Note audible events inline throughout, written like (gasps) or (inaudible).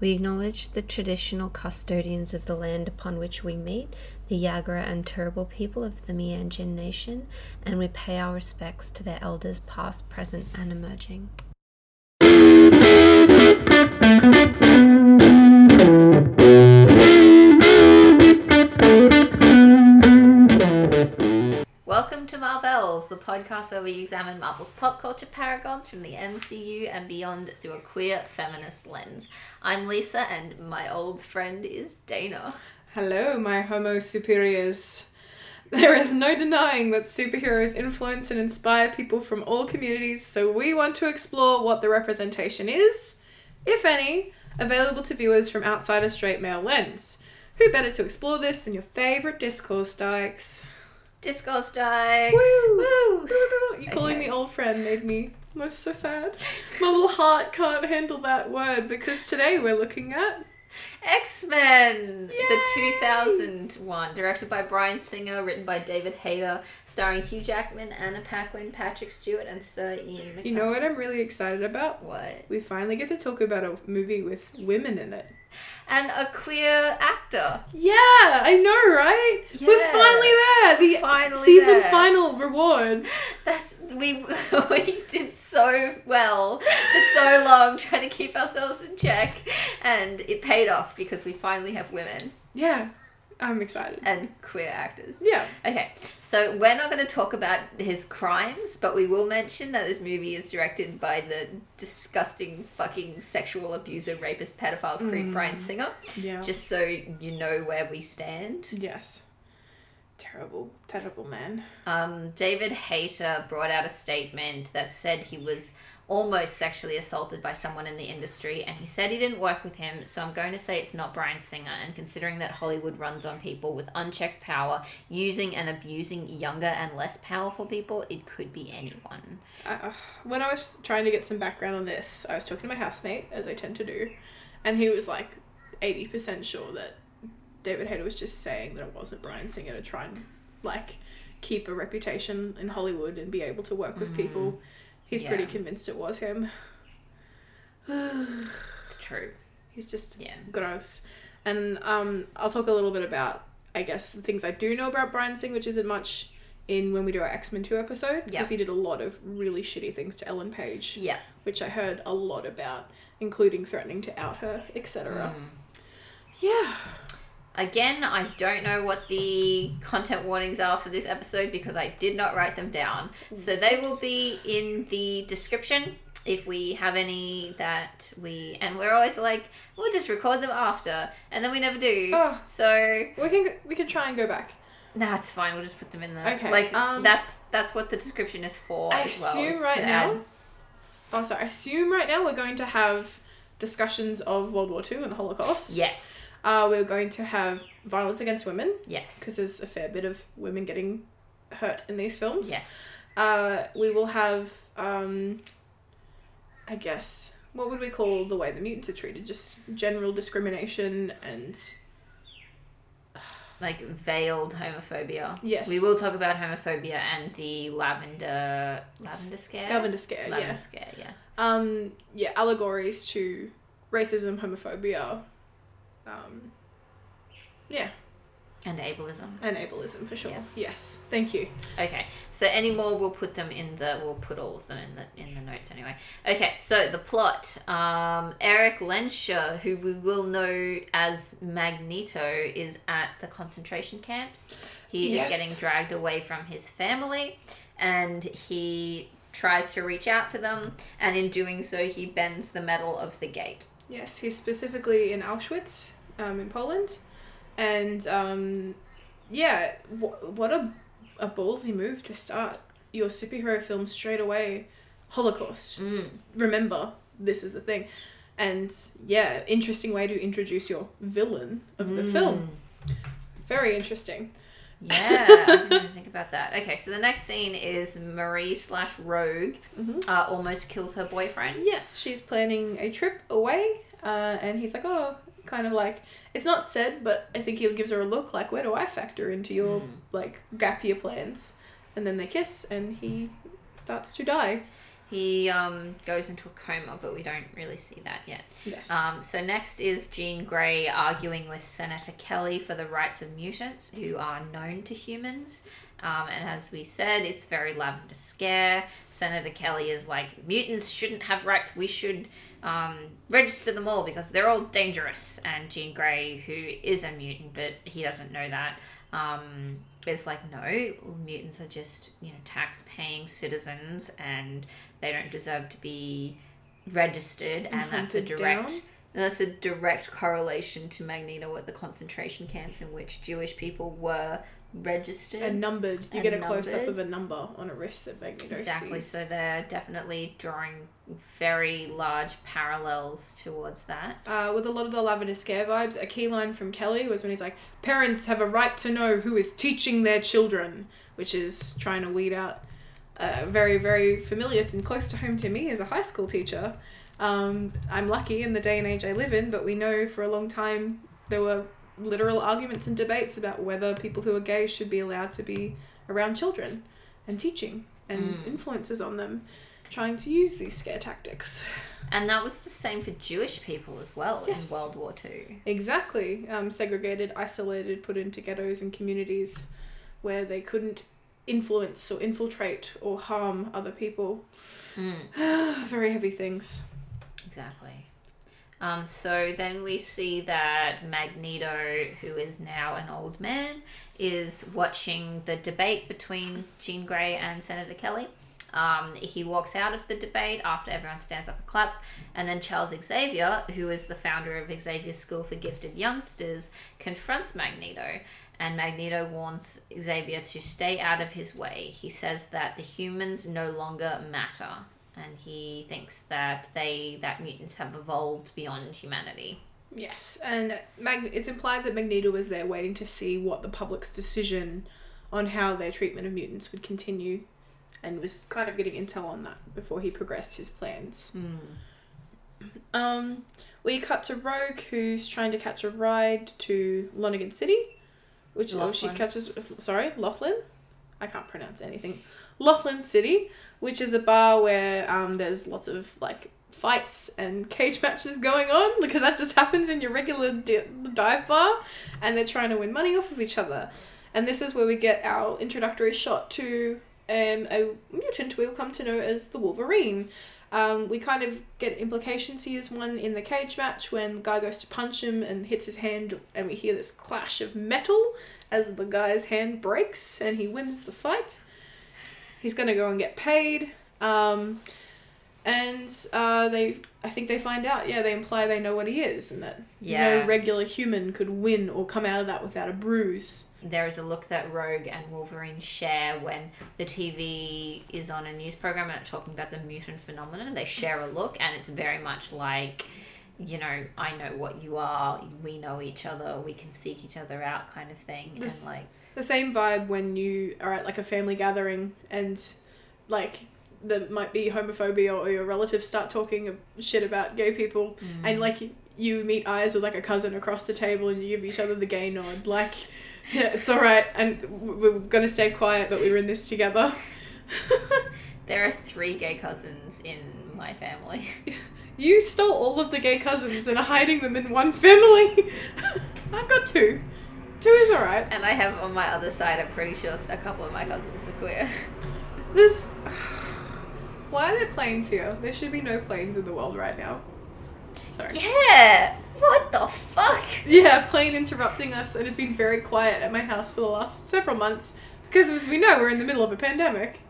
We acknowledge the traditional custodians of the land upon which we meet, the Yagara and Turrbal people of the Meanjin Nation, and we pay our respects to their elders past, present, and emerging. Marvels, the podcast where we examine Marvel's pop culture paragons from the MCU and beyond through a queer feminist lens. I'm Lisa, and my old friend is Dana. Hello, my Homo superiors. There is no denying that superheroes influence and inspire people from all communities, so we want to explore what the representation is, if any, available to viewers from outside a straight male lens. Who better to explore this than your favourite discourse dykes? Discourse Dykes! Woo! Woo! You calling Okay. me old friend made me was so sad. My little heart can't handle that word because today we're looking at X Men! The 2001, directed by Bryan Singer, written by David Hayter, starring Hugh Jackman, Anna Paquin, Patrick Stewart, and Sir Ian McKellen. You know what I'm really excited about? What? We finally get to talk about a movie with women in it. And a queer actor. Yeah, I know, right? We're finally there. The Finally season there. final reward. That's we (laughs) we did so well for so long trying to keep ourselves in check, and it paid off because we finally have women Yeah, I'm excited. and queer actors. Yeah. Okay, so we're not going to talk about his crimes, but we will mention that this movie is directed by the disgusting fucking sexual abuser, rapist, pedophile creep Bryan Singer. Yeah. Just so you know where we stand. yes. Terrible, terrible man. Um, David Hayter brought out a statement that said he was almost sexually assaulted by someone in the industry, and he said he didn't work with him. So I'm going to say it's not Bryan Singer. And considering that Hollywood runs on people with unchecked power, using and abusing younger and less powerful people, it could be anyone. Uh, when I was trying to get some background on this, I was talking to my housemate, as I tend to do, and he was like 80% sure that David Hayter was just saying that it wasn't Bryan Singer to try and like keep a reputation in Hollywood and be able to work with people. He's pretty convinced it was him. (sighs) It's true. He's just Yeah. gross. And um, I'll talk a little bit about, I guess, the things I do know about Brian Singh, which isn't much in when we do our X Men 2 episode, because Yeah. he did a lot of really shitty things to Ellen Page, Yeah. which I heard a lot about, including threatening to out her, etc. Mm. Yeah. Again, I don't know what the content warnings are for this episode because I did not write them down. So they will be in the description if we have any that we. And we're always like, we'll just record them after. And then we never do. Oh. So, We can we can try and go back. nah, it's fine. We'll just put them in there. Okay, Like, um, that's that's what the description is for I as well. assume right now. add- Oh, sorry. I assume right now we're going to have discussions of World War II and the Holocaust. Yes. Uh, we're going to have violence against women. Yes. because there's a fair bit of women getting hurt in these films. Yes. Uh, we will have, um, I guess, what would we call the way the mutants are treated? Just general discrimination and Like veiled homophobia. Yes. We will talk about homophobia and the lavender lavender scare. Lavender scare. Lavender Yeah. scare. Yes. Um, yeah, allegories to racism, homophobia. Um, yeah, And ableism. and ableism for sure. Yeah. Yes, thank you. Okay, so any more we'll put them in the we'll put all of them in the in the notes anyway. Okay, so the plot. Um, Erik Lehnsherr, who we will know as Magneto, is at the concentration camps. He Yes. is getting dragged away from his family, and he tries to reach out to them, and in doing so, he bends the metal of the gate. Yes, he's specifically in Auschwitz, um, in Poland, and um, yeah, wh- what a a ballsy move to start your superhero film straight away. Holocaust. Mm. Remember, this is the thing, and yeah, interesting way to introduce your villain of the film. Very interesting. Yeah, I didn't even think about that. Okay, so the next scene is Marie slash Rogue Mhm. uh, almost kills her boyfriend. Yes, she's planning a trip away, uh, and he's like, oh, kind of like it's not said, but I think he gives her a look like, where do I factor into your hmm. like gap year plans? And then they kiss, and he starts to die. He um, goes into a coma, but we don't really see that yet. Yes. Um, so next is Jean Grey arguing with Senator Kelly for the rights of mutants who are known to humans. Um, and as we said, it's very lavender scare. Senator Kelly is like, mutants shouldn't have rights. We should um, register them all because they're all dangerous. And Jean Grey, who is a mutant, but he doesn't know that, um, is like, no, mutants are just you know tax-paying citizens, and they don't deserve to be registered. And that's a direct. down? That's a direct correlation to Magneto at the concentration camps in which Jewish people were registered. and numbered. You and get a close up of a number on a wrist that Magneto Exactly. So they're definitely drawing very large parallels towards that. Uh, with a lot of the lavender scare vibes, a key line from Kelly was when he's like, "Parents have a right to know who is teaching their children," which is trying to weed out. Uh, very, very familiar. It's close to home to me as a high school teacher. Um, I'm lucky in the day and age I live in, but we know for a long time there were literal arguments and debates about whether people who are gay should be allowed to be around children and teaching and Mm. influences on them, trying to use these scare tactics. And that was the same for Jewish people as well Yes. in World War Two. Exactly. Um, segregated, isolated, put into ghettos and communities where they couldn't influence or infiltrate or harm other people. Mm. (sighs) Very heavy things. Exactly. Um, so then we see that Magneto, who is now an old man, is watching the debate between Jean Grey and Senator Kelly. Um, he walks out of the debate after everyone stands up and claps, and then Charles Xavier, who is the founder of Xavier School for Gifted Youngsters, confronts Magneto. And Magneto warns Xavier to stay out of his way. He says that the humans no longer matter, and he thinks that they that mutants have evolved beyond humanity. Yes, and Mag- it's implied that Magneto was there waiting to see what the public's decision on how their treatment of mutants would continue and was kind of getting intel on that before he progressed his plans. Um, we cut to Rogue, who's trying to catch a ride to Lonigan City, which oh, she catches. Sorry, Laughlin. I can't pronounce anything. Laughlin City, which is a bar where um, there's lots of like fights and cage matches going on because that just happens in your regular di- dive bar, and they're trying to win money off of each other. And this is where we get our introductory shot to um, a mutant we'll come to know as the Wolverine. Um, we kind of get implications he is one in the cage match when the guy goes to punch him and hits his hand, and we hear this clash of metal as the guy's hand breaks and he wins the fight. He's gonna go and get paid. Um, and uh, they, I think they find out. Yeah, they imply they know what he is, and that Yeah. no regular human could win or come out of that without a bruise. There is a look that Rogue and Wolverine share when the TV is on a news program and it's talking about the mutant phenomenon. They share a look, and it's very much like, you know, I know what you are, we know each other, we can seek each other out, kind of thing. This- and like, the same vibe when you are at like a family gathering and like there might be homophobia or your relatives start talking shit about gay people mm. and like you meet eyes with like a cousin across the table and you give each other the gay nod like (laughs) yeah it's all right and we're gonna stay quiet but we were in this together. (laughs) There are three gay cousins in my family. (laughs) you stole all of the gay cousins and are hiding them in one family. I've got two two is all right And I have on my other side, I'm pretty sure a couple of my cousins are queer. (sighs) This. (sighs) Why are there planes here? There should be no planes in the world right now. Sorry. Yeah! What the fuck? Yeah, plane interrupting us, and it's been very quiet at my house for the last several months because, as we know, we're in the middle of a pandemic.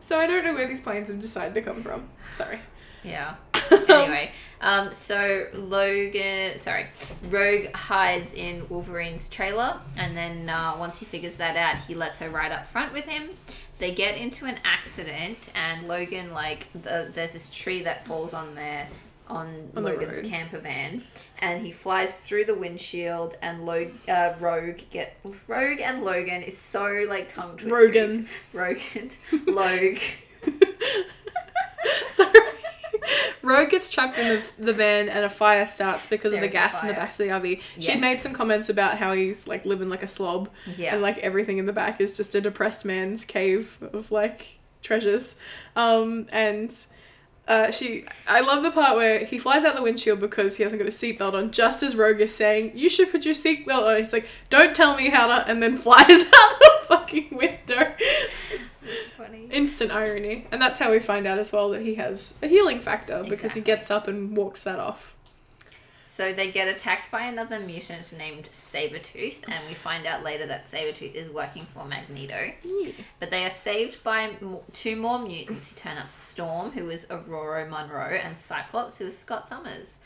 So I don't know where these planes have decided to come from. Sorry. Yeah. (laughs) Anyway, um, so Logan, sorry, Rogue hides in Wolverine's trailer, and then uh, once he figures that out, he lets her ride up front with him. They get into an accident, and Logan like the, there's this tree that falls on their on, On Logan's camper van, and he flies through the windshield, and Log- uh, Rogue get Rogue and Logan is so like tongue twisted. Rogan. Rogan, (laughs) Logue. (laughs) Sorry. (laughs) Rogue gets trapped in the, the van and a fire starts because of the gas in the back of the RV. She'd made some comments about how he's like living like a slob Yeah. and like everything in the back is just a depressed man's cave of like treasures. Um, and uh, she, I love the part where he flies out the windshield because he hasn't got a seatbelt on. Just as Rogue is saying, "You should put your seatbelt on," he's like, "Don't tell me how to," and then (laughs) flies out the fucking window. Funny. Instant irony, and that's how we find out as well that he has a healing factor because he gets up and walks that off. So they get attacked by another mutant named Sabretooth, and we find out later that Sabretooth is working for Magneto. But they are saved by two more mutants who turn up Storm, who is Ororo Munroe, and Cyclops, who is Scott Summers.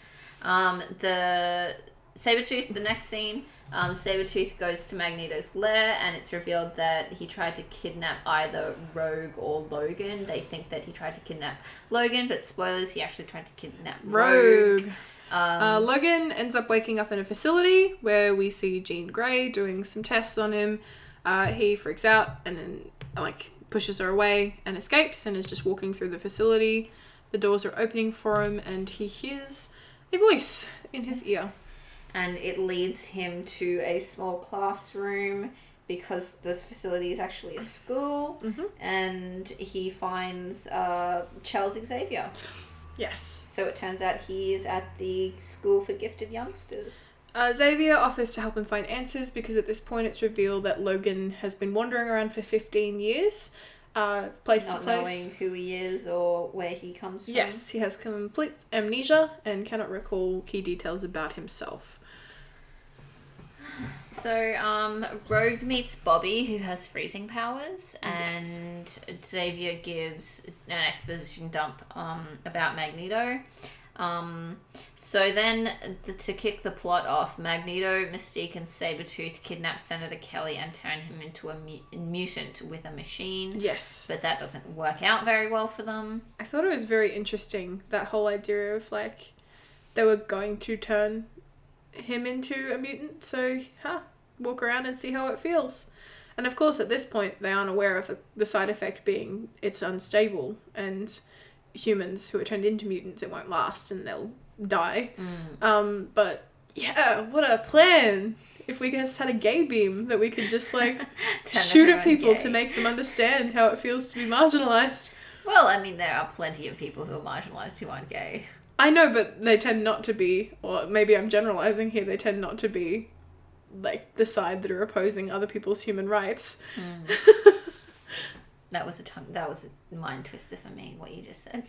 Um, the Sabretooth, the next scene, um, Sabretooth goes to Magneto's lair, and it's revealed that he tried to kidnap either Rogue or Logan. They think that he tried to kidnap Logan, but spoilers, he actually tried to kidnap Rogue. Rogue. Um, Uh, Logan ends up waking up in a facility where we see Jean Grey doing some tests on him. Uh, he freaks out and then like pushes her away and escapes and is just walking through the facility. The doors are opening for him and he hears a voice in his ear. And it leads him to a small classroom because this facility is actually a school Mhm. and he finds uh, Charles Xavier. Yes. So it turns out he is at the school for gifted youngsters. Uh, Xavier offers to help him find answers because at this point it's revealed that Logan has been wandering around for 15 years, uh, place Not to place. knowing who he is or where he comes from. Yes, he has complete amnesia and cannot recall key details about himself. So, um, Rogue meets Bobby, who has freezing powers, Yes. and Xavier gives an exposition dump um, about Magneto. Um, so then, the, to kick the plot off, Magneto, Mystique, and Sabretooth kidnap Senator Kelly and turn him into a mu- mutant with a machine. Yes. But that doesn't work out very well for them. I thought it was very interesting that whole idea of like they were going to turn him into a mutant, so huh, walk around and see how it feels. And of course, at this point, they aren't aware of the, the side effect being it's unstable, and humans who are turned into mutants, it won't last and they'll die. Um, but yeah, what a plan! If we just had a gay beam that we could just like (laughs) shoot at people gay. to make them understand how it feels to be marginalized. Well, I mean, there are plenty of people who are marginalized who aren't gay. I know, but they tend not to be, or maybe I'm generalizing here, they tend not to be like the side that are opposing other people's human rights. That was a tongue. That was a mind twister for me. What you just said.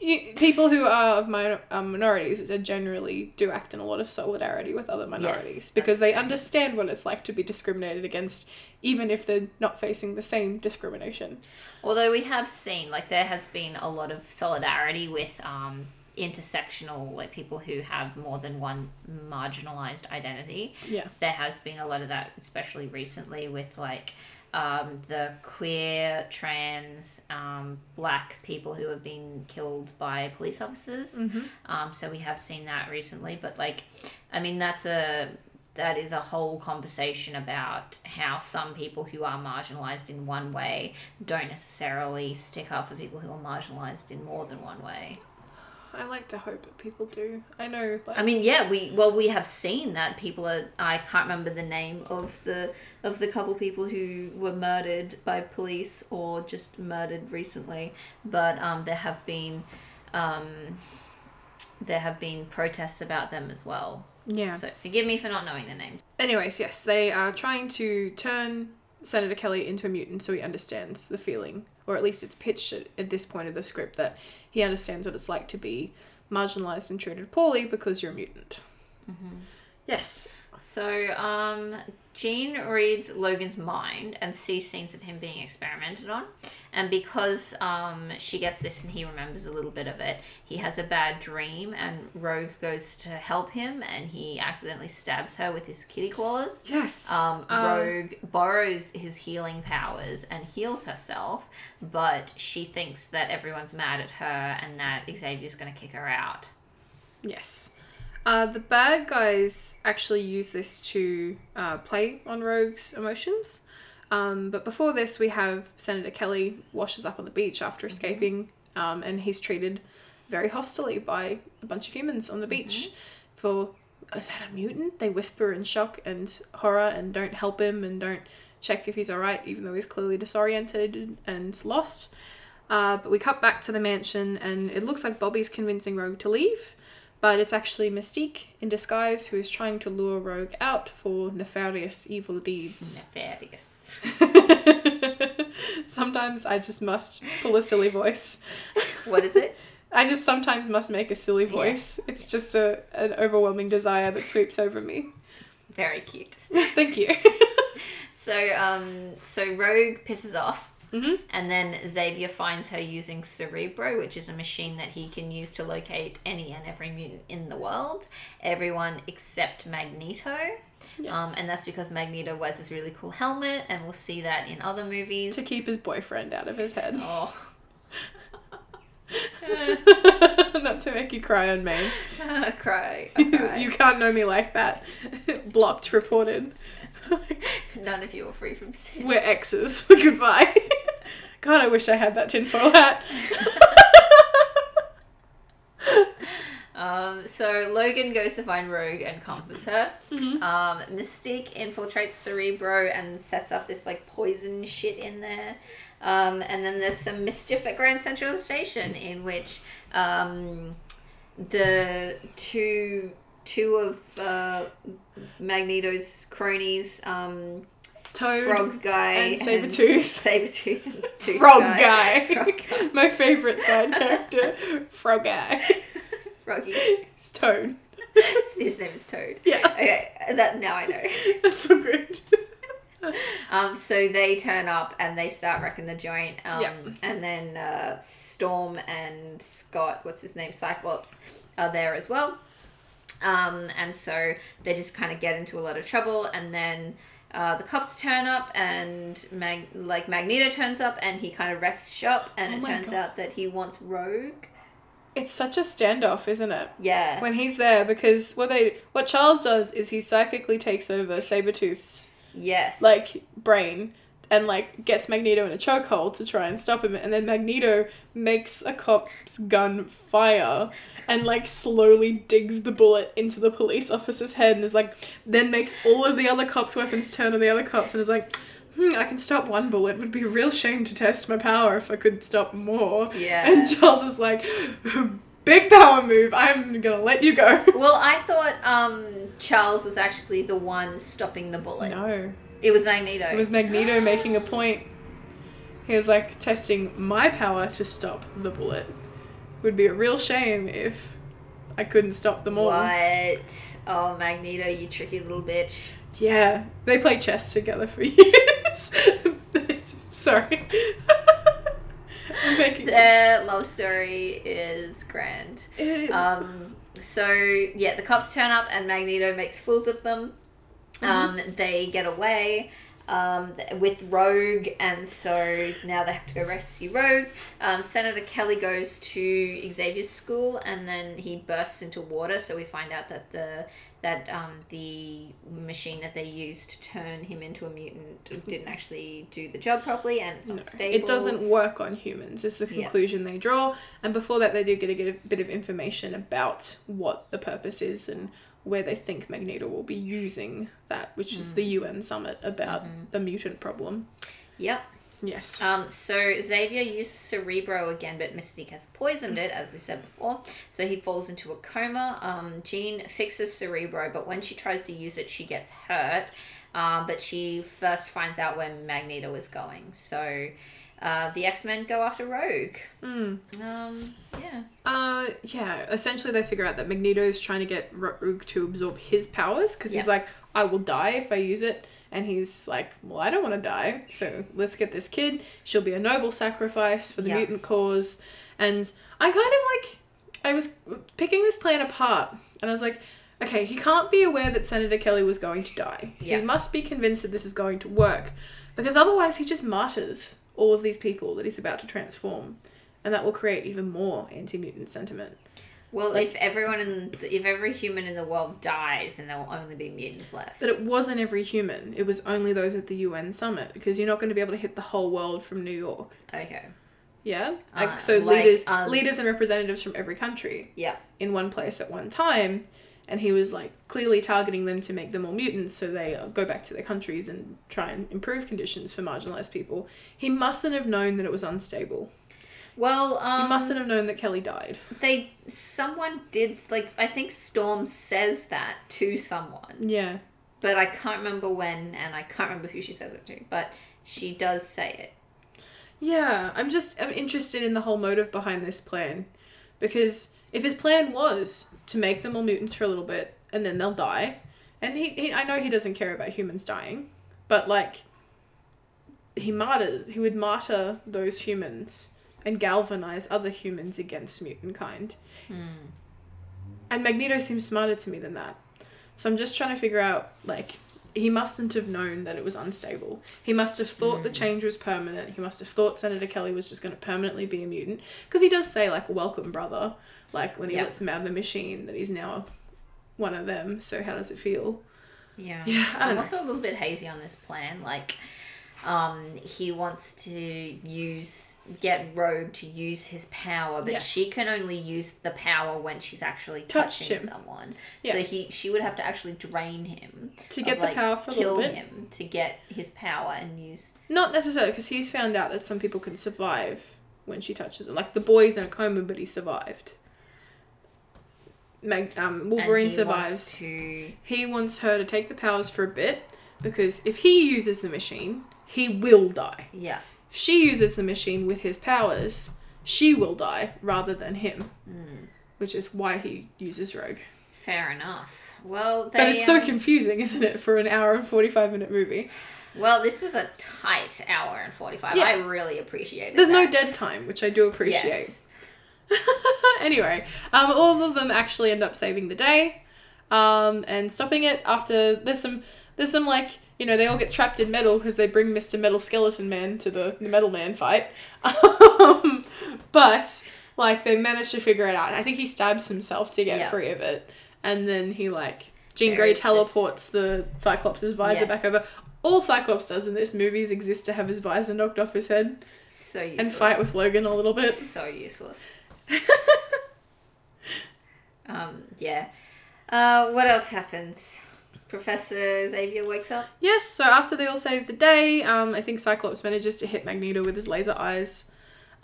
You, people who are of minor, um, minorities generally do act in a lot of solidarity with other minorities because they true. understand what it's like to be discriminated against, even if they're not facing the same discrimination. Although we have seen, like, there has been a lot of solidarity with um, intersectional, like, people who have more than one marginalized identity. Yeah. There has been a lot of that, especially recently, with, like, um, the queer, trans, um, black people who have been killed by police officers. Um, so we have seen that recently, but like, I mean, that's a that is a whole conversation about how some people who are marginalized in one way don't necessarily stick up for people who are marginalized in more than one way. I like to hope that people do. I know, like, I mean, yeah, we well we have seen that people are. I can't remember the name of the of the couple people who were murdered by police or just murdered recently, but um, there have been um, there have been protests about them as well. yeah. So forgive me for not knowing the names. Anyways, yes, they are trying to turn Senator Kelly into a mutant so he understands the feeling, or at least it's pitched at, this point of the script that he understands what it's like to be marginalized and treated poorly because you're a mutant. Yes. So, um, Jean reads Logan's mind and sees scenes of him being experimented on. And because um, she gets this and he remembers a little bit of it, he has a bad dream and Rogue goes to help him and he accidentally stabs her with his kitty claws. Yes. Um, Uh, Rogue borrows his healing powers and heals herself, but she thinks that everyone's mad at her and that Xavier's going to kick her out. Yes. Uh, the bad guys actually use this to uh, play on Rogue's emotions. Um, but before this, we have Senator Kelly washes up on the beach after escaping, um, and he's treated very hostilely by a bunch of humans on the beach for is that a mutant? They whisper in shock and horror and don't help him and don't check if he's alright, even though he's clearly disoriented and lost. Uh, but we cut back to the mansion, and it looks like Bobby's convincing Rogue to leave, but it's actually Mystique in disguise who is trying to lure Rogue out for nefarious evil deeds. (laughs) Nefarious. (laughs) sometimes I just must pull a silly voice. (laughs) What is it? I just sometimes must make a silly voice. It's just a an overwhelming desire that sweeps over me. It's very cute. Thank you. So, um, so Rogue pisses off, Mhm. and then Xavier finds her using Cerebro, which is a machine that he can use to locate any and every mutant in the world, everyone except Magneto. Yes. Um, and that's because Magneto wears this really cool helmet, and we'll see that in other movies. to keep his boyfriend out of his head. (laughs) oh, (laughs) Not to make you cry on me. I (laughs) cry, cry. you can't know me like that. Blocked, reported. (laughs) None of you are free from sin. We're exes. (laughs) Goodbye. (laughs) God, I wish I had that tinfoil hat. Um, so Logan goes to find Rogue and comforts her. Um, Mystique infiltrates Cerebro and sets up this like poison shit in there. Um, and then there's some mischief at Grand Central Station in which um, the two two of uh, Magneto's cronies, um, Toad. Frog Guy and Sabretooth. (laughs) Sabretooth and (laughs) Tooth Frog Guy. guy. (laughs) Frog Guy. My favorite side character. Frog guy. Froggy. It's Toad. His name is Toad. Yeah. Okay, that now I know. That's so good. Um, so they turn up and they start wrecking the joint. Um, Yeah. And then uh, Storm and Scott, what's his name, Cyclops, are there as well. Um, and so they just kind of get into a lot of trouble. And then uh, the cops turn up and Mag- like Magneto turns up and he kind of wrecks shop. And Oh it turns God. out that he wants Rogue. It's such a standoff, isn't it? Yeah. When he's there, because what they what Charles does is he psychically takes over Sabretooth's yes. like brain and like gets Magneto in a chokehold to try and stop him and then Magneto makes a cop's gun fire and like slowly digs the bullet into the police officer's head and is like then makes all of the other cops' weapons turn on the other cops and is like hmm, I can stop one bullet. It would be a real shame to test my power if I could stop more. Yeah. And Charles is like, big power move. I'm gonna let you go. (laughs) Well, I thought um, Charles was actually the one stopping the bullet. No. It was Magneto. It was Magneto making a point. He was like testing my power to stop the bullet. Would be a real shame if I couldn't stop them all. What? Oh, Magneto, you tricky little bitch. Yeah, they play chess together for (laughs) years. (laughs) Sorry. (laughs) I'm making Their love story is grand. it is. Um, so yeah, the cops turn up and Magneto makes fools of them. Um, they get away um, with Rogue, and so now they have to go rescue Rogue. Um, Senator Kelly goes to Xavier's school, and then he bursts into water. So we find out that the that um, the machine that they used to turn him into a mutant didn't actually do the job properly, and it's not No, stable. It doesn't work on humans, is the Yeah. conclusion they draw. And before that, they do get a, get a bit of information about what the purpose is and where they think Magneto will be using that, which is the UN summit about the mutant problem. Yep. Yes. Um, so Xavier uses Cerebro again, but Mystique has poisoned it, as we said before. So he falls into a coma. Um, Jean fixes Cerebro, but when she tries to use it, she gets hurt. Um, but she first finds out where Magneto is going. So uh, the X Men go after Rogue. Mm. Um, yeah. Uh, yeah. Essentially, they figure out that Magneto's trying to get Rogue to absorb his powers because he's like, I will die if I use it. And he's like, Well, I don't want to die. So let's get this kid. She'll be a noble sacrifice for the mutant cause. And I kind of like, I was picking this plan apart. And I was like, Okay, he can't be aware that Senator Kelly was going to die. He must be convinced that this is going to work. Because otherwise, he just martyrs all of these people that he's about to transform. And that will create even more anti mutant sentiment. Well, if everyone in the, if every human in the world dies, and there will only be mutants left. But it wasn't every human, it was only those at the UN summit because you're not going to be able to hit the whole world from New York. Okay. Yeah? Uh, Like, so like, leaders um, leaders and representatives from every country Yeah. in one place at one time. And he was like clearly targeting them to make them all mutants so they uh, go back to their countries and try and improve conditions for marginalized people. He mustn't have known that it was unstable. Well, um, He mustn't have known that Kelly died. they someone did like I think Storm says that to someone, Yeah. but I can't remember when and I can't remember who she says it to, but she does say it. Yeah, I'm just I'm interested in the whole motive behind this plan because if his plan was to make them all mutants for a little bit and then they'll die, and he, he I know he doesn't care about humans dying, but like he martyr he would martyr those humans and galvanize other humans against mutant kind. Hmm. And Magneto seems smarter to me than that. So I'm just trying to figure out like he mustn't have known that it was unstable. He must have thought the hmm. change was permanent. He must have thought Senator Kelly was just going to permanently be a mutant because he does say like welcome brother like when he Yeah. lets him out of the machine that he's now one of them. So how does it feel? Yeah. Yeah, I'm know. also a little bit hazy on this plan. Like, um, he wants to use get Rogue to use his power, but Yes. she can only use the power when she's actually Touched touching him. someone. Yeah. So he she would have to actually drain him To of, get the like, power for a kill little bit. him to get his power and use. Not necessarily because he's found out that some people can survive when she touches them. Like the boy's in a coma, but he survived. Mag- um, Wolverine he survives. Wants to He wants her to take the powers for a bit because if he uses the machine, he will die. yeah. She uses the machine with his powers, she will die rather than him. Which is why he uses Rogue. Fair enough. Well, they, But it's so um, confusing, isn't it, for an hour and 45 minute movie? well. This was a tight hour and forty five. Yeah. I really appreciate it. There's no dead time, which I do appreciate. Yes. (laughs) anyway, um, all of them actually end up saving the day, um, and stopping it after there's some there's some like you know they all get trapped in metal because they bring Mister Metal Skeleton Man to the, the Metal Man fight, um, but like they manage to figure it out. I think he stabs himself to get Yeah. free of it, and then he like Jean Grey is this- teleports the Cyclops' visor back over. All Cyclops does in this movie is exist to have his visor knocked off his head So useless. and fight with Logan a little bit. So useless. (laughs) um, yeah. Uh, what else happens? Professor Xavier wakes up. Yes, so after they all save the day, um, I think Cyclops manages to hit Magneto with his laser eyes.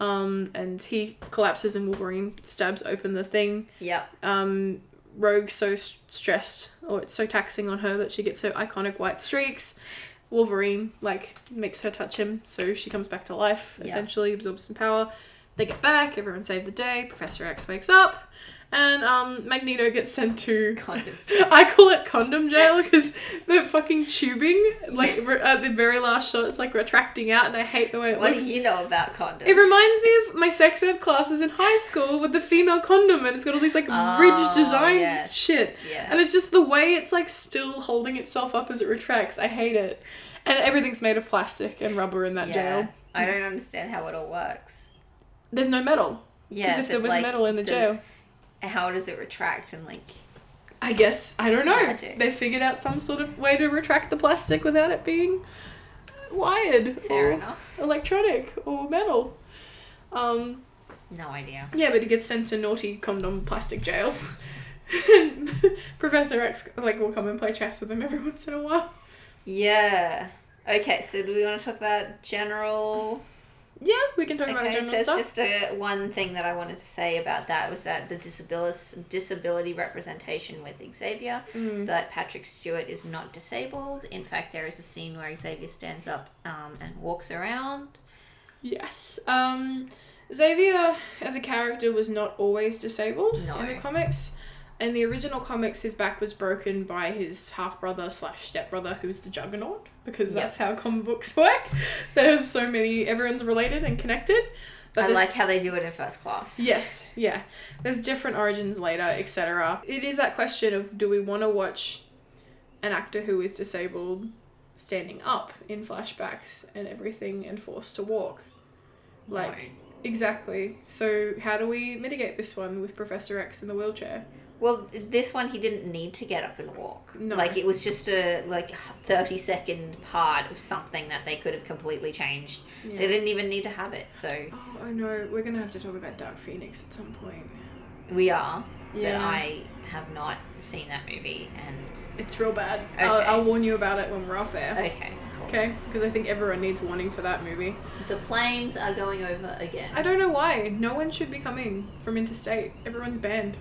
Um, and he collapses and Wolverine stabs open the thing. Yep. Um, Rogue's so s- stressed, or it's so taxing on her that she gets her iconic white streaks. Wolverine, like, makes her touch him, so she comes back to life, Yeah. essentially, absorbs some power. They get back, everyone saved the day, Professor X wakes up, and um, Magneto gets sent to Kind of. (laughs) I call it condom jail because the fucking tubing, like re- at the very last shot, it's like retracting out, and I hate the way it What looks. do you know about condoms? It reminds me of my sex ed classes in high school with the female condom, and it's got all these like Oh, ridge design yes, shit, yes. and it's just the way it's like still holding itself up as it retracts. I hate it, and everything's made of plastic and rubber in that yeah. jail. I don't understand how it all works. There's no metal. Yeah. Because if there was like, metal in the does- How does it retract and like? I guess I don't know. Magic. They figured out some sort of way to retract the plastic without it being wired Fair or enough. electronic or metal. Um, No idea. yeah, but he gets sent to naughty condom plastic jail. (laughs) Professor X like will come and play chess with him every once in a while. Yeah. Okay. So do we want to talk about general? Yeah, we can talk about Okay, general there's stuff. just a one thing that I wanted to say about that was that the disability disability representation with Xavier, Mm. that Patrick Stewart is not disabled. In fact, there is a scene where Xavier stands up um, and walks around. Yes. Um, Xavier as a character was not always disabled No. in the comics. In the original comics, his back was broken by his half brother slash step brother, who's the Juggernaut, because Yep. that's how comic books (laughs) work. There's so many, everyone's related and connected. But I like how they do it in first class. Yes, yeah. There's different origins later, etc. It is that question of do we want to watch an actor who is disabled standing up in flashbacks and everything and forced to walk? Like, exactly. So, how do we mitigate this one with Professor X in the wheelchair? Well, this one he didn't need to get up and walk. No. Like it was just a like thirty second part of something that they could have completely changed. Yeah. They didn't even need to have it. So Oh, I know. We're gonna have to talk about Dark Phoenix at some point. we are. but I have not seen that movie. And It's real bad. I'll, Okay. I'll warn you about it when we're off air. okay, cool. Okay? Because I think everyone needs warning for that movie. The planes are going over again. I don't know why. No one should be coming from interstate. Everyone's banned.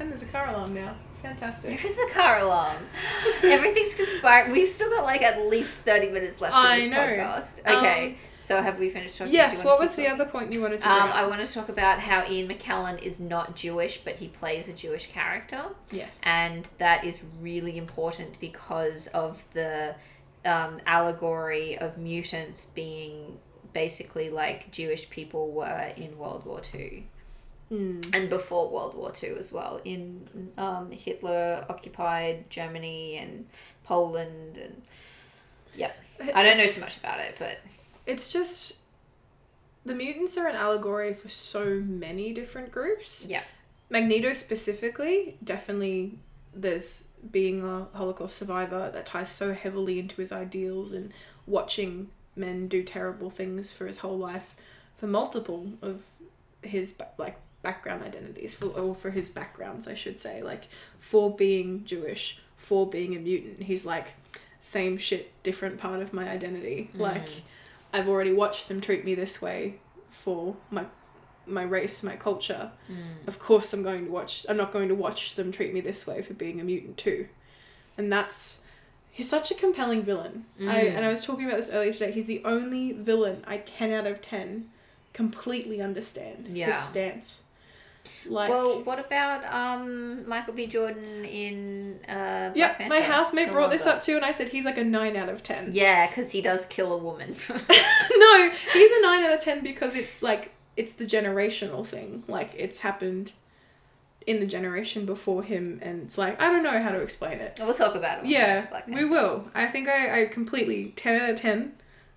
And there's a car alarm now. Fantastic. There is a car alarm? (laughs) Everything's conspiring. We've still got like at least 30 minutes left I of this know. podcast. Okay, Um, so have we finished talking? Yes, what was the talking? other point you wanted to Um, I want to talk about how Ian McKellen is not Jewish, but he plays a Jewish character. Yes. And that is really important because of the um, allegory of mutants being basically like Jewish people were in World War Two. Mm. and before World War Two as well in um, Hitler occupied Germany and Poland and yeah I don't know too much about it but It's just the mutants are an allegory for so many different groups. yeah Magneto specifically, definitely there's being a Holocaust survivor that ties so heavily into his ideals and watching men do terrible things for his whole life for multiple of his like background identities for or for his backgrounds I should say like for being Jewish for being a mutant he's like same shit different part of my identity like I've already watched them treat me this way for my my race my culture of course I'm going to watch I'm not going to watch them treat me this way for being a mutant too. And that's he's such a compelling villain. I Mm. and I was talking about this earlier today. He's the only villain I 10 out of 10 completely understand Yeah. his stance. Like well what about um, Michael B Jordan in uh, Black yeah, Panther? my housemate brought this up too and I said he's like a 9 out of 10. yeah because he does kill a woman (laughs) (laughs) no, he's a 9 out of 10 because it's like it's the generational thing. Like it's happened in the generation before him and it's like I don't know how to explain it. we'll talk about it when we get Yeah, we will. I think I, I completely 10 out of 10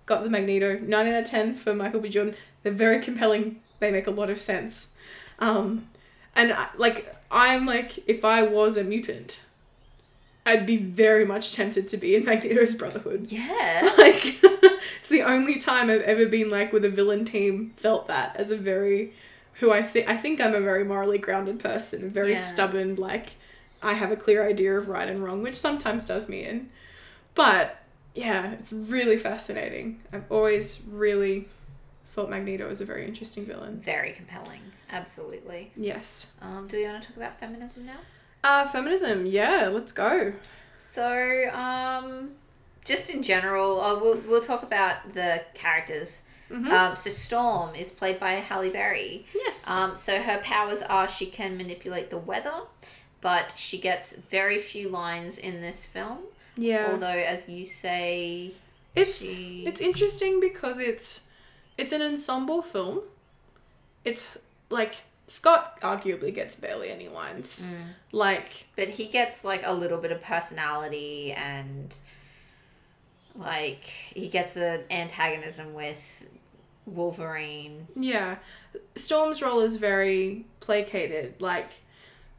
got the Magneto. 9 out of 10 for Michael B. Jordan. They're very compelling. They make a lot of sense. Um, and I, like, I'm like, if I was a mutant, I'd be very much tempted to be in (laughs) Magneto's Brotherhood. yeah (laughs) Like, (laughs) it's the only time I've ever been like with a villain team felt that as a very, who I think I think I'm a very morally grounded person, very Yeah. stubborn. Like, I have a clear idea of right and wrong, which sometimes does me in. But yeah, it's really fascinating. I've always really thought Magneto was a very interesting villain. very compelling absolutely Yes. um, do we want to talk about feminism now Uh, feminism. Yeah, let's go. So, um, just in general, uh, we'll, we'll talk about the characters. Mhm. Um, so, Storm is played by Halle Berry. Yes. Um, so, her powers are she can manipulate the weather, but she gets very few lines in this film. yeah. Although, as you say, It's she. It's interesting because it's it's an ensemble film. It's like Scott arguably gets barely any lines. Mm. Like But he gets like a little bit of personality and like he gets an antagonism with Wolverine. yeah, Storm's role is very placated. Like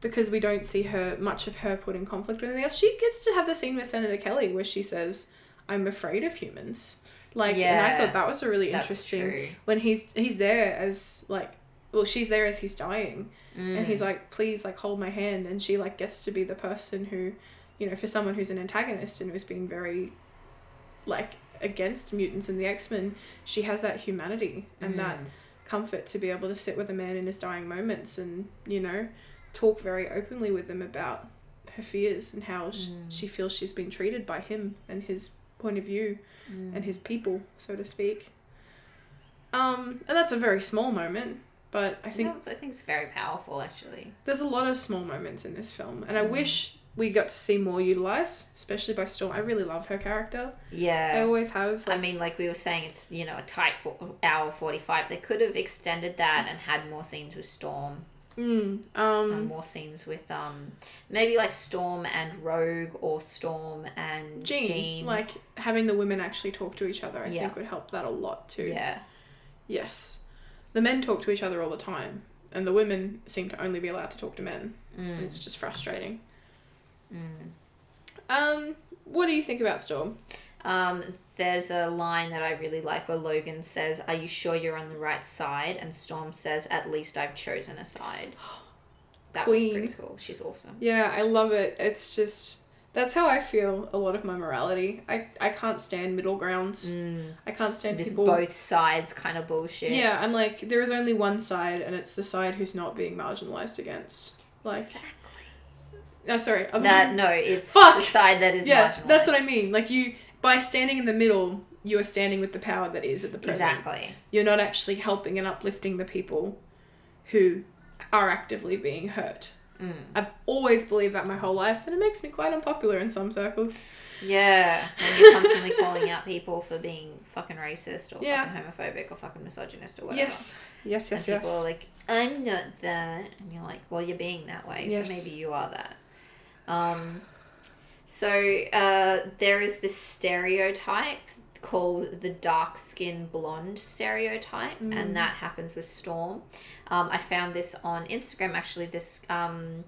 because we don't see her much of her put in conflict with anything else. She gets to have the scene with Senator Kelly where she says, "I'm afraid of humans." Like, and I thought that was a really interesting when he's he's there as like well she's there as he's dying Mm. and he's like please like hold my hand and she like gets to be the person who you know for someone who's an antagonist and who's been very like against mutants and the x-men she has that humanity and that Mm. comfort to be able to sit with a man in his dying moments and you know talk very openly with him about her fears and how Mm. she feels she's been treated by him and his point of view Mm. and his people so to speak um and that's a very small moment but i think I think it's very powerful, actually. there's a lot of small moments in this film, and I Mm. wish we got to see more utilized, especially by Storm. I really love her character. Yeah, I always have. I mean, like we were saying, it's you know a tight four, hour forty five. They could have extended that and had more scenes with Storm, mm, um, more scenes with um maybe like Storm and Rogue or Storm and Jean, Jean. like having the women actually talk to each other, I Yeah. think would help that a lot too. yeah, Yes, the men talk to each other all the time, and the women seem to only be allowed to talk to men. mm, It's just frustrating. mm. Um, what do you think about Storm? Um, there's a line that I really like where Logan says, "Are you sure you're on the right side?" And Storm says, "At least I've chosen a side." (gasps) That queen. was pretty cool. She's awesome. Yeah, I love it. It's just that's how I feel a lot of my morality. I I can't stand middle grounds. Mm. I can't stand This people. both sides kind of bullshit. Yeah, I'm like there is only one side, and it's the side who's not being marginalized against. Like, Exactly. no, sorry. That no, it's Fuck! the side that is yeah, marginalized. that's what I mean. Like you, by standing in the middle, you are standing with the power that is at the present. Exactly. You're not actually helping and uplifting the people who are actively being hurt. Mm. I've always believed that my whole life, and it makes me quite unpopular in some circles. Yeah, when you're constantly (laughs) calling out people for being fucking racist or Yeah. fucking homophobic or fucking misogynist or whatever. Yes, yes, And yes, yes. people are like, I'm not that. And you're like, well, you're being that way, Yes. so maybe you are that. Um, so uh, there is this stereotype called the dark skin blonde stereotype, Mm. and that happens with Storm. Um, I found this on Instagram actually. This um,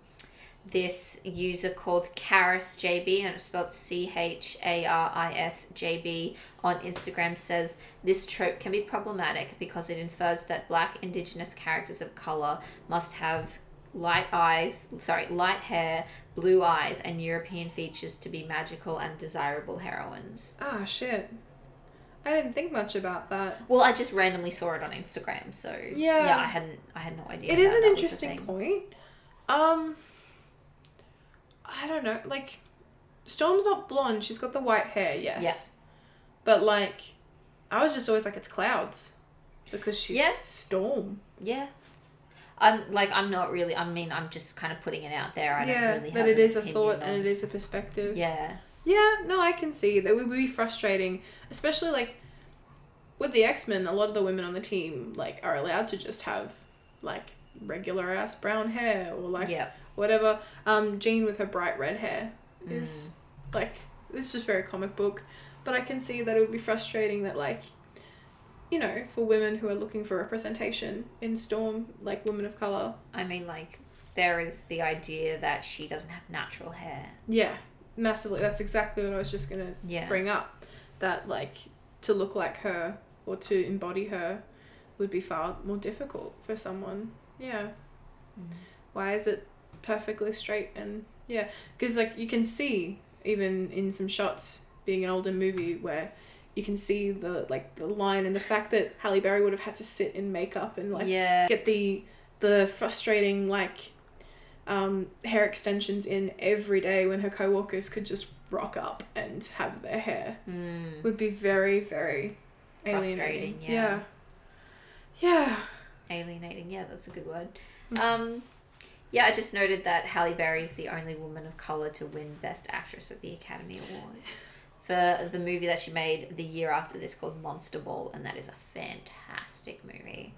this user called Charis JB, and it's spelled C H A R I S J B on Instagram says this trope can be problematic because it infers that black indigenous characters of color must have light eyes, sorry, light hair, blue eyes, and European features to be magical and desirable heroines. Ah, shit. I didn't think much about that. Well, I just randomly saw it on Instagram, so Yeah. yeah, I hadn't, I had no idea. It is an that was a interesting point. Um, I don't know. Like, Storm's not blonde. She's got the white hair, yes. Yeah. But like, I was just always like, it's clouds, because she's Yeah. Storm. Yeah. I'm like I'm not really. I mean, I'm just kind of putting it out there. I yeah, don't really. that it is a thought on- and it is a perspective. Yeah. Yeah, no, I can see that would be frustrating, especially like with the X Men. A lot of the women on the team like are allowed to just have like regular ass brown hair or like yeah. whatever. Um, Jean with her bright red hair Mm. is like it's just very comic book, but I can see that it would be frustrating that like you know for women who are looking for representation in Storm, like women of color. I mean, like there is the idea that she doesn't have natural hair. Yeah, massively. That's exactly what I was just gonna Yeah. bring up that like to look like her or to embody her would be far more difficult for someone yeah Mm. why is it perfectly straight and yeah because like you can see even in some shots being an older movie where you can see the like the line and the fact that Halle Berry would have had to sit in makeup and like yeah. get the the frustrating like um, hair extensions in every day when her co-workers could just rock up and have their hair Mm. would be very very Frustrating, alienating yeah. yeah yeah Alienating. Yeah, that's a good word. Mm. Um, yeah, I just noted that Halle Berry is the only woman of color to win Best Actress at the Academy Awards for the movie that she made the year after this called Monster Ball, and that is a fantastic movie.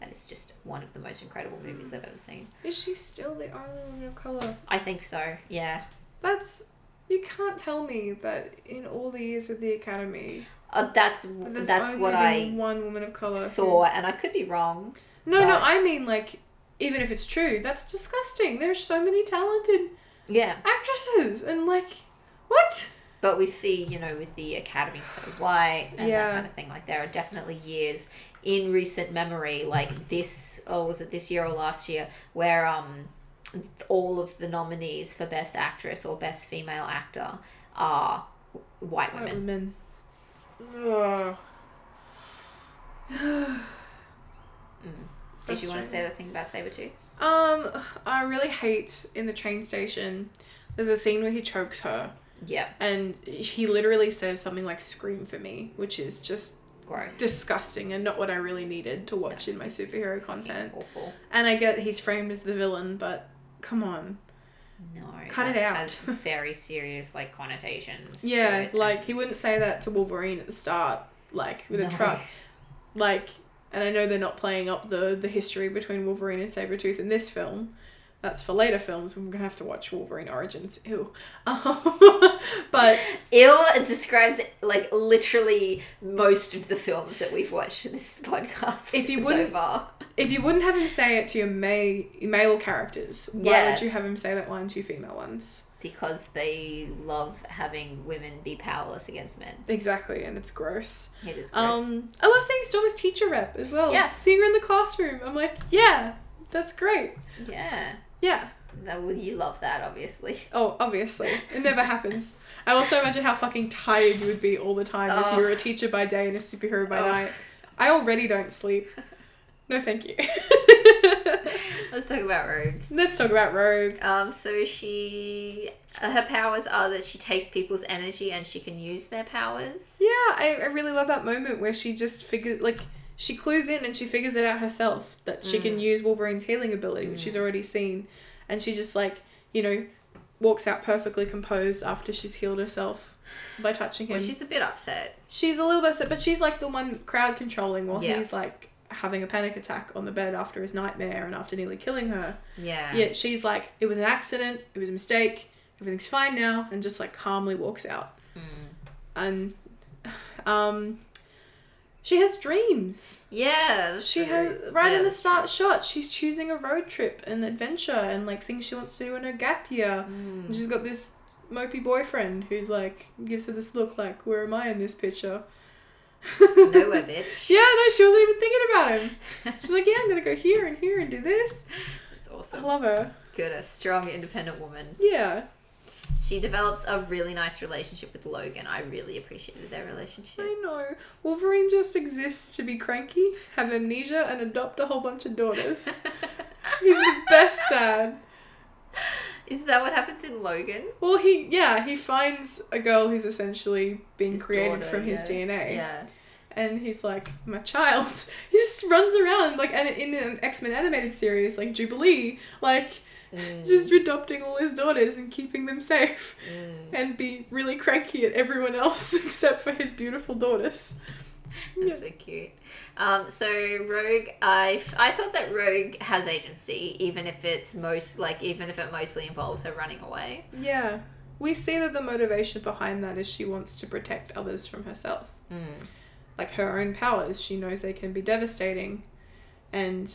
That is just one of the most incredible movies I've ever seen. is she still the only woman of color I think so. Yeah. that's you can't tell me that in all the years of the academy Uh, that's that that's what I one woman of color saw, and I could be wrong. no no i mean like even if it's true that's disgusting there's so many talented Yeah. actresses and like what But we see, you know, with the Academy so white and Yeah. that kind of thing, like there are definitely years in recent memory, like this, or was it this year or last year, where um all of the nominees for Best Actress or Best Female Actor are white White women. women. Ugh. (sighs) Did you want to say the thing about Sabretooth? Um, I really hate in the train station. There's a scene where he chokes her, Yeah, and he literally says something like "scream for me," which is just gross. disgusting and not what I really needed to watch No, in my superhero content. Awful. And I get he's framed as the villain, but come on. No. Cut it out. Has (laughs) very serious like connotations. Yeah, like he wouldn't say that to Wolverine at the start, like with No. a truck. Like, and I know they're not playing up the the history between Wolverine and Sabretooth in this film. That's for later films. We're gonna have to watch Wolverine Origins. Ew. Um, (laughs) but Ew describes like literally most of the films that we've watched in this (laughs) podcast If you so wouldn't- far. if you wouldn't have him say it to your ma- male characters, why Yeah. would you have him say that line to female ones? Because they love having women be powerless against men. Exactly, and it's gross. It is gross. Um, I love seeing Storm as teacher rep as well. Yes. Seeing her in the classroom, I'm like, yeah, that's great. yeah. Yeah. That well, you love that, obviously. Oh, obviously. It never happens. I also imagine how fucking tired you would be all the time if you were a teacher by day and a superhero by Oh. night. I already don't sleep. No, thank you. (laughs) Let's talk about Rogue. Let's talk about Rogue. Um, so she, uh, her powers are that she takes people's energy and she can use their powers. Yeah, I, I really love that moment where she just figures, like, she clues in and she figures it out herself that she can use Wolverine's healing ability, which she's already seen. And she just, like, you know, walks out perfectly composed after she's healed herself by touching him. Well, she's a bit upset. She's a little bit upset, but she's like the one crowd controlling while Yeah. he's like having a panic attack on the bed after his nightmare and after nearly killing her. Yeah. Yet she's like, it was an accident, it was a mistake, everything's fine now, and just like calmly walks out. Mm. And (sighs) um, she has dreams. Yeah. She true. has right Yeah, in the start shot. She's choosing a road trip and adventure and like things she wants to do in her gap year. Mm. And she's got this mopey boyfriend who's like gives her this look like, where am I in this picture? Nowhere, (laughs) bitch. Yeah, no, she wasn't even thinking about him. (laughs) She's like, yeah, I'm gonna go here and here and do this. It's I awesome. love her. Good, a strong, independent woman. Yeah, She develops a really nice relationship with Logan. I really appreciated their relationship. I know. Wolverine just exists to be cranky, have amnesia, and adopt a whole bunch of daughters. (laughs) He's the best dad. Is that what happens in Logan? Well, he yeah he finds a girl who's essentially being His created daughter, from his yeah. DNA, Yeah. and he's like my child. (laughs) He just runs around like and in an X Men animated series like Jubilee, like Mm, just adopting all his daughters and keeping them safe. mm. and be really cranky at everyone else (laughs) except for his beautiful daughters. That's so cute. Um, so Rogue, I, f- I thought that Rogue has agency, even if it's most like even if it mostly involves her running away. Yeah. We see that the motivation behind that is she wants to protect others from herself. Mm. Like her own powers, she knows they can be devastating. And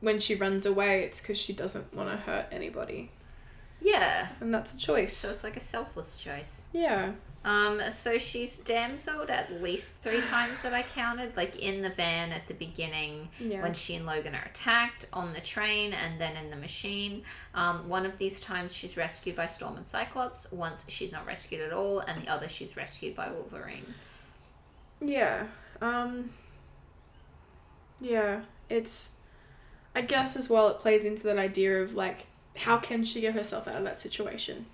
when she runs away, it's because she doesn't want to hurt anybody. Yeah, And that's a choice. so it's like a selfless choice. yeah. Um, so she's damseled at least three times that I counted, like in the van at the beginning Yeah. when she and Logan are attacked, on the train, and then in the machine. Um, one of these times she's rescued by Storm and Cyclops. Once she's not rescued at all, and the other she's rescued by Wolverine. Yeah. Um Yeah, it's I guess as well it plays into that idea of like how can she get herself out of that situation?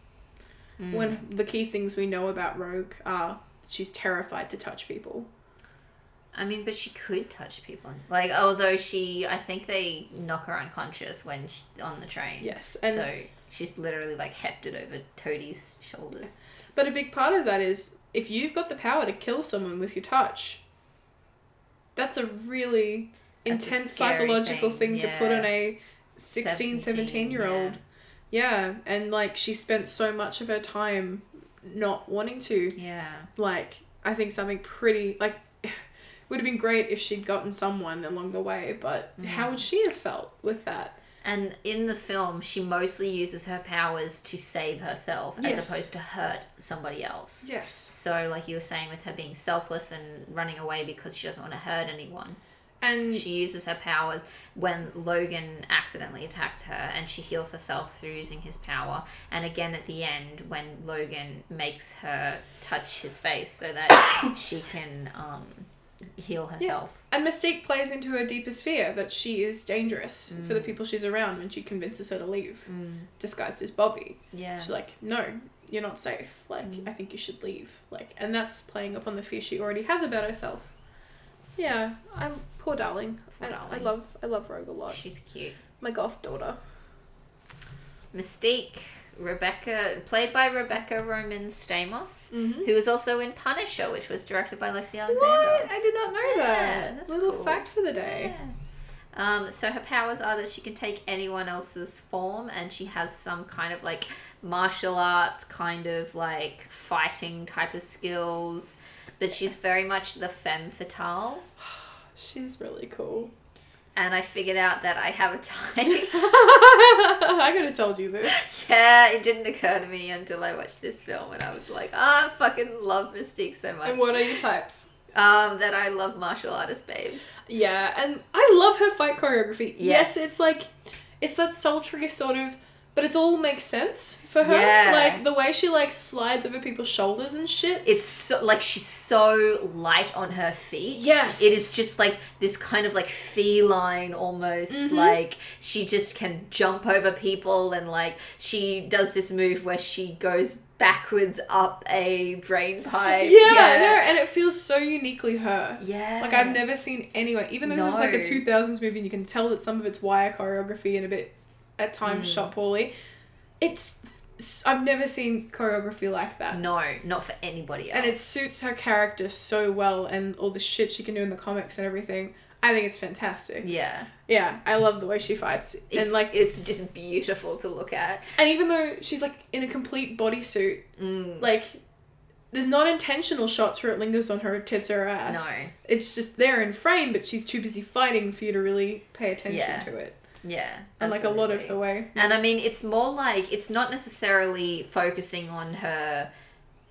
Mm. When the key things we know about Rogue are she's terrified to touch people. I mean, but she could touch people. Like, although she, I think they knock her unconscious when she, on the train. Yes. And so she's literally like hefted over Toadie's shoulders. but a big part of that is if you've got the power to kill someone with your touch, that's a really intense psychological thing, thing, to put on a 16, 17 year old. Yeah, and like she spent so much of her time not wanting to. Yeah. Like, I think something pretty like (sighs) would have been great if she'd gotten someone along the way, but mm. how would she have felt with that? And in the film, she mostly uses her powers to save herself as opposed to hurt somebody else. Yes. So, like you were saying, with her being selfless and running away because she doesn't want to hurt anyone, And she uses her power when Logan accidentally attacks her and she heals herself through using his power. And again at the end, when Logan makes her touch his face so that (coughs) she can um, heal herself. and Mystique plays into her deepest fear that she is dangerous for the people she's around when she convinces her to leave, Mm. disguised as Bobby. Yeah. She's like, "No, you're not safe. Like, I think you should leave." Like, and that's playing upon the fear she already has about herself. Yeah, I'm poor darling. Poor I, I love I love Rogue a lot. She's cute. My goth daughter. Mystique, Rebecca, played by Rebecca Romijn Stamos, Mm-hmm. who was also in Punisher, which was directed by Lexi Alexander. What? I did not know Yeah, that. that's Little cool. fact for the day. Yeah. Um, so her powers are that she can take anyone else's form, and she has some kind of like martial arts, kind of like fighting type of skills. But she's very much the femme fatale. (sighs) (sighs) (sighs) She's really cool. And I figured out that I have a type. (laughs) I could have told you this. yeah, it didn't occur to me until I watched this film, and I was like, "Ah, I fucking love Mystique so much. And what are your types? Um, that I love martial artist babes. Yeah, and I love her fight choreography. Yes, Yes. it's like, it's that sultry sort of but it's all makes sense for her. Yeah. Like the way she like slides over people's shoulders and shit. it's so like she's so light on her feet. Yes. It is just like this kind of like feline almost Mm-hmm. like she just can jump over people and like she does this move where she goes backwards up a drain pipe. Yeah, no, and it feels so uniquely her. Yeah. Like I've never seen anyone, even though this is like a two thousands movie, and you can tell that some of it's wire choreography and a bit at times Mm. shot poorly. It's I've never seen choreography like that. No, not for anybody else. and it suits her character so well and all the shit she can do in the comics and everything i think it's fantastic yeah. yeah i love the way she fights It's and like it's just beautiful to look at. and even though she's like in a complete bodysuit Mm. like there's not intentional shots where it lingers on her tits or her ass No. it's just there in frame but she's too busy fighting for you to really pay attention Yeah. to it Yeah. and like a lot of the way And I mean, it's more like it's not necessarily focusing on her,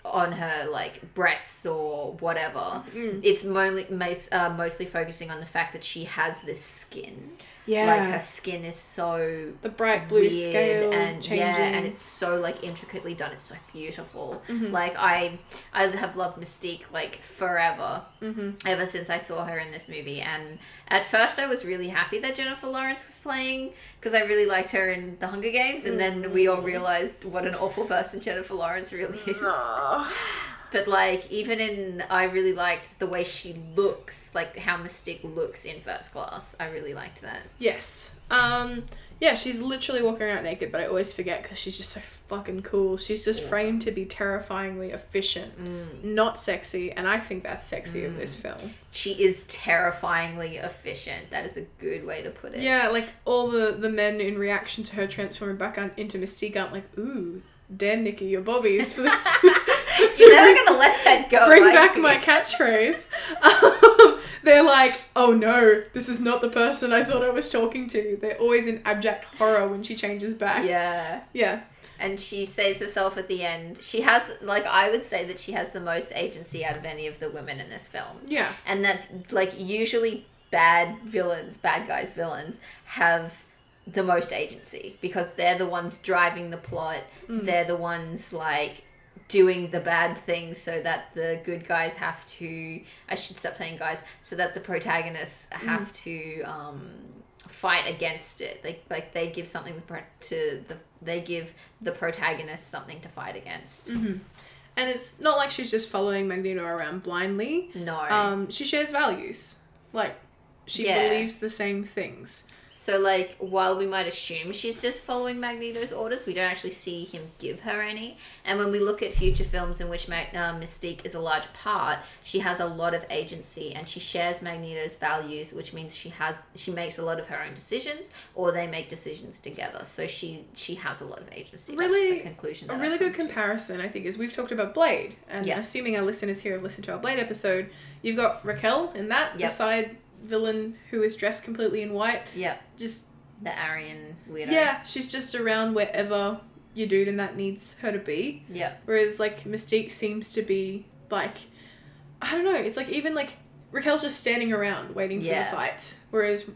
on her like breasts or whatever. Mm. It's mostly uh, mostly focusing on the fact that she has this skin. Yeah Like her skin is so the bright blue weird scale and changing yeah, and it's so like intricately done. It's so beautiful. Mm-hmm. Like I, I have loved Mystique like forever. Mhm. Ever since I saw her in this movie, and at first I was really happy that Jennifer Lawrence was playing because I really liked her in The Hunger Games, and then we Mm. all realized what an awful person Jennifer Lawrence really is. (laughs) But like even in, I really liked the way she looks, like how Mystique looks in First Class. I really liked that. Yes. Um. Yeah, she's literally walking around naked, but I always forget because she's just so fucking cool. She's just Awesome. framed to be terrifyingly efficient, Mm. not sexy, and I think that's sexy of this film. She is terrifyingly efficient. That is a good way to put it. Yeah, like all the the men in reaction to her transforming back on, into Mystique aren't like, ooh, Dan, Nikki, your bobbies for this. (laughs) (laughs) just You're never gonna let that go. bring back my catchphrase. (laughs) Um, they're like, oh no, this is not the person I thought I was talking to. They're always in abject horror when she changes back. Yeah. Yeah. and she saves herself at the end. She has, like, I would say that she has the most agency out of any of the women in this film. Yeah. And that's, like, usually bad villains, bad guys, villains, have the most agency because they're the ones driving the plot. They're the ones, like, doing the bad things so that the good guys have to, I should stop saying guys, so that the protagonists have to, um, fight against it. They like they give something to the they give the protagonist something to fight against. And it's not like she's just following Magneto around blindly. No. Um, she shares values. Like, she Yeah. believes the same things. So like while we might assume she's just following Magneto's orders, we don't actually see him give her any. And when we look at future films in which Mag- uh, Mystique is a large part, she has a lot of agency and she shares Magneto's values, which means she has she makes a lot of her own decisions or they make decisions together. So she she has a lot of agency. Really- That's the conclusion. A really good come to. comparison, I think, is we've talked about Blade, and Yeah. assuming our listeners here have listened to our Blade episode, you've got Raquel in that, Yep. side villain who is dressed completely in white. Yep. Just The Aryan weirdo. yeah, she's just around wherever your dude and that needs her to be. Yep. Whereas like Mystique seems to be like, I don't know. It's like even like Raquel's just standing around waiting for the fight, whereas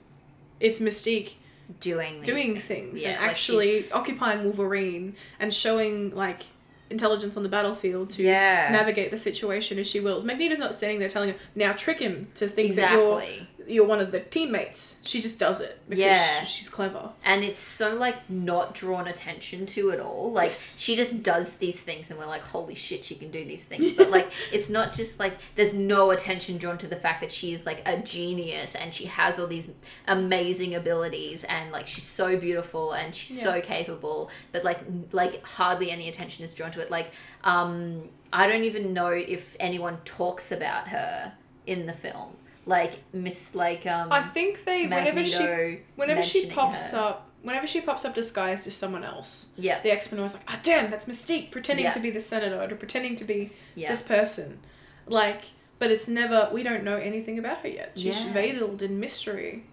it's Mystique Doing doing things, Yeah, and like actually occupying Wolverine and showing like intelligence on the battlefield to Yeah. navigate the situation as she wills. Magneto's not standing there telling her now trick him to think that you're exactly. You're one of the teammates. She just does it because Yeah. she's clever. And it's so like not drawn attention to at all. Like Yes. she just does these things and we're like, holy shit, she can do these things. But like (laughs) it's not just like there's no attention drawn to the fact that she's like a genius and she has all these amazing abilities and like she's so beautiful and she's so capable. But like like hardly any attention is drawn to it. Like um I don't even know if anyone talks about her in the film. Like Miss like um I think they whenever she whenever she pops her. up whenever she pops up disguised as someone else. Yeah. the X Men always like, ah, damn, that's Mystique pretending Yeah. to be the senator or pretending to be Yeah. this person. Like, but it's never, we don't know anything about her yet. She's Yeah. veiled in mystery.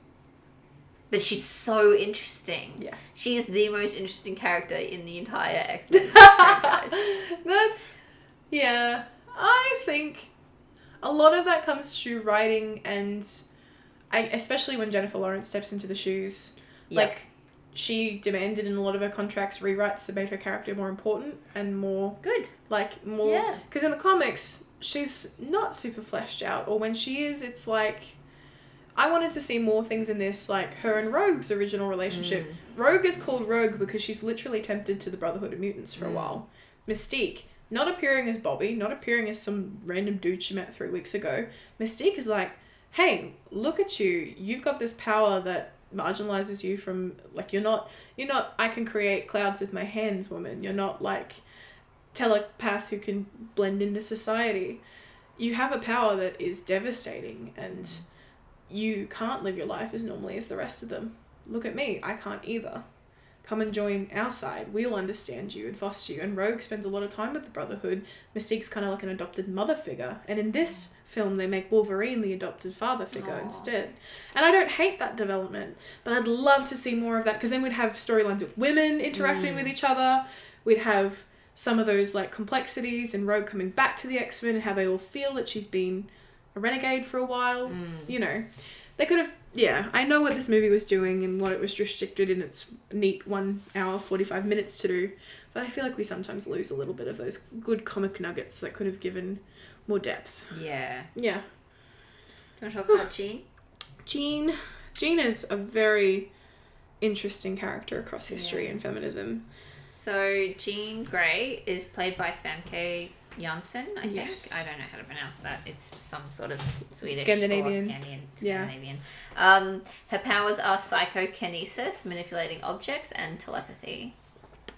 But she's so interesting. Yeah. She is the most interesting character in the entire X Men (laughs) franchise. That's, yeah, I think a lot of that comes through writing and I, especially when Jennifer Lawrence steps into the shoes. Yep. Like, she demanded in a lot of her contracts rewrites that made her character more important and more Good. like more Yeah. because in the comics she's not super fleshed out or when she is it's like i wanted to see more things in this like her and rogue's original relationship rogue is called rogue because she's literally tempted to the brotherhood of mutants for a Mm. while mystique not appearing as bobby not appearing as some random dude she met three weeks ago mystique is like hey look at you you've got this power that marginalizes you from like you're not you're not i can create clouds with my hands woman you're not like telepath who can blend into society. You have a power that is devastating and you can't live your life as normally as the rest of them. Look at me, I can't either. Come and join our side. We'll understand you and foster you. And Rogue spends a lot of time with the Brotherhood. Mystique's kind of like an adopted mother figure. And in this film, they make Wolverine the adopted father figure Aw. instead. And I don't hate that development, but I'd love to see more of that because then we'd have storylines with women interacting Mm. with each other. We'd have some of those like complexities and Rogue coming back to the X Men and how they all feel that she's been a renegade for a while. Mm. You know, they could have. Yeah, I know what this movie was doing and what it was restricted in its neat one hour forty five minutes to do, but I feel like we sometimes lose a little bit of those good comic nuggets that could have given more depth. Yeah. Yeah, Do you want to talk about Jean? Jean. Jean is a very interesting character across history Yeah. and feminism. So Jean Grey is played by Famke Janssen, I think. Yes. I don't know how to pronounce that. It's some sort of Swedish Scandinavian. or Scandinavian. Yeah. Scandinavian. Um, her powers are psychokinesis, manipulating objects, and telepathy.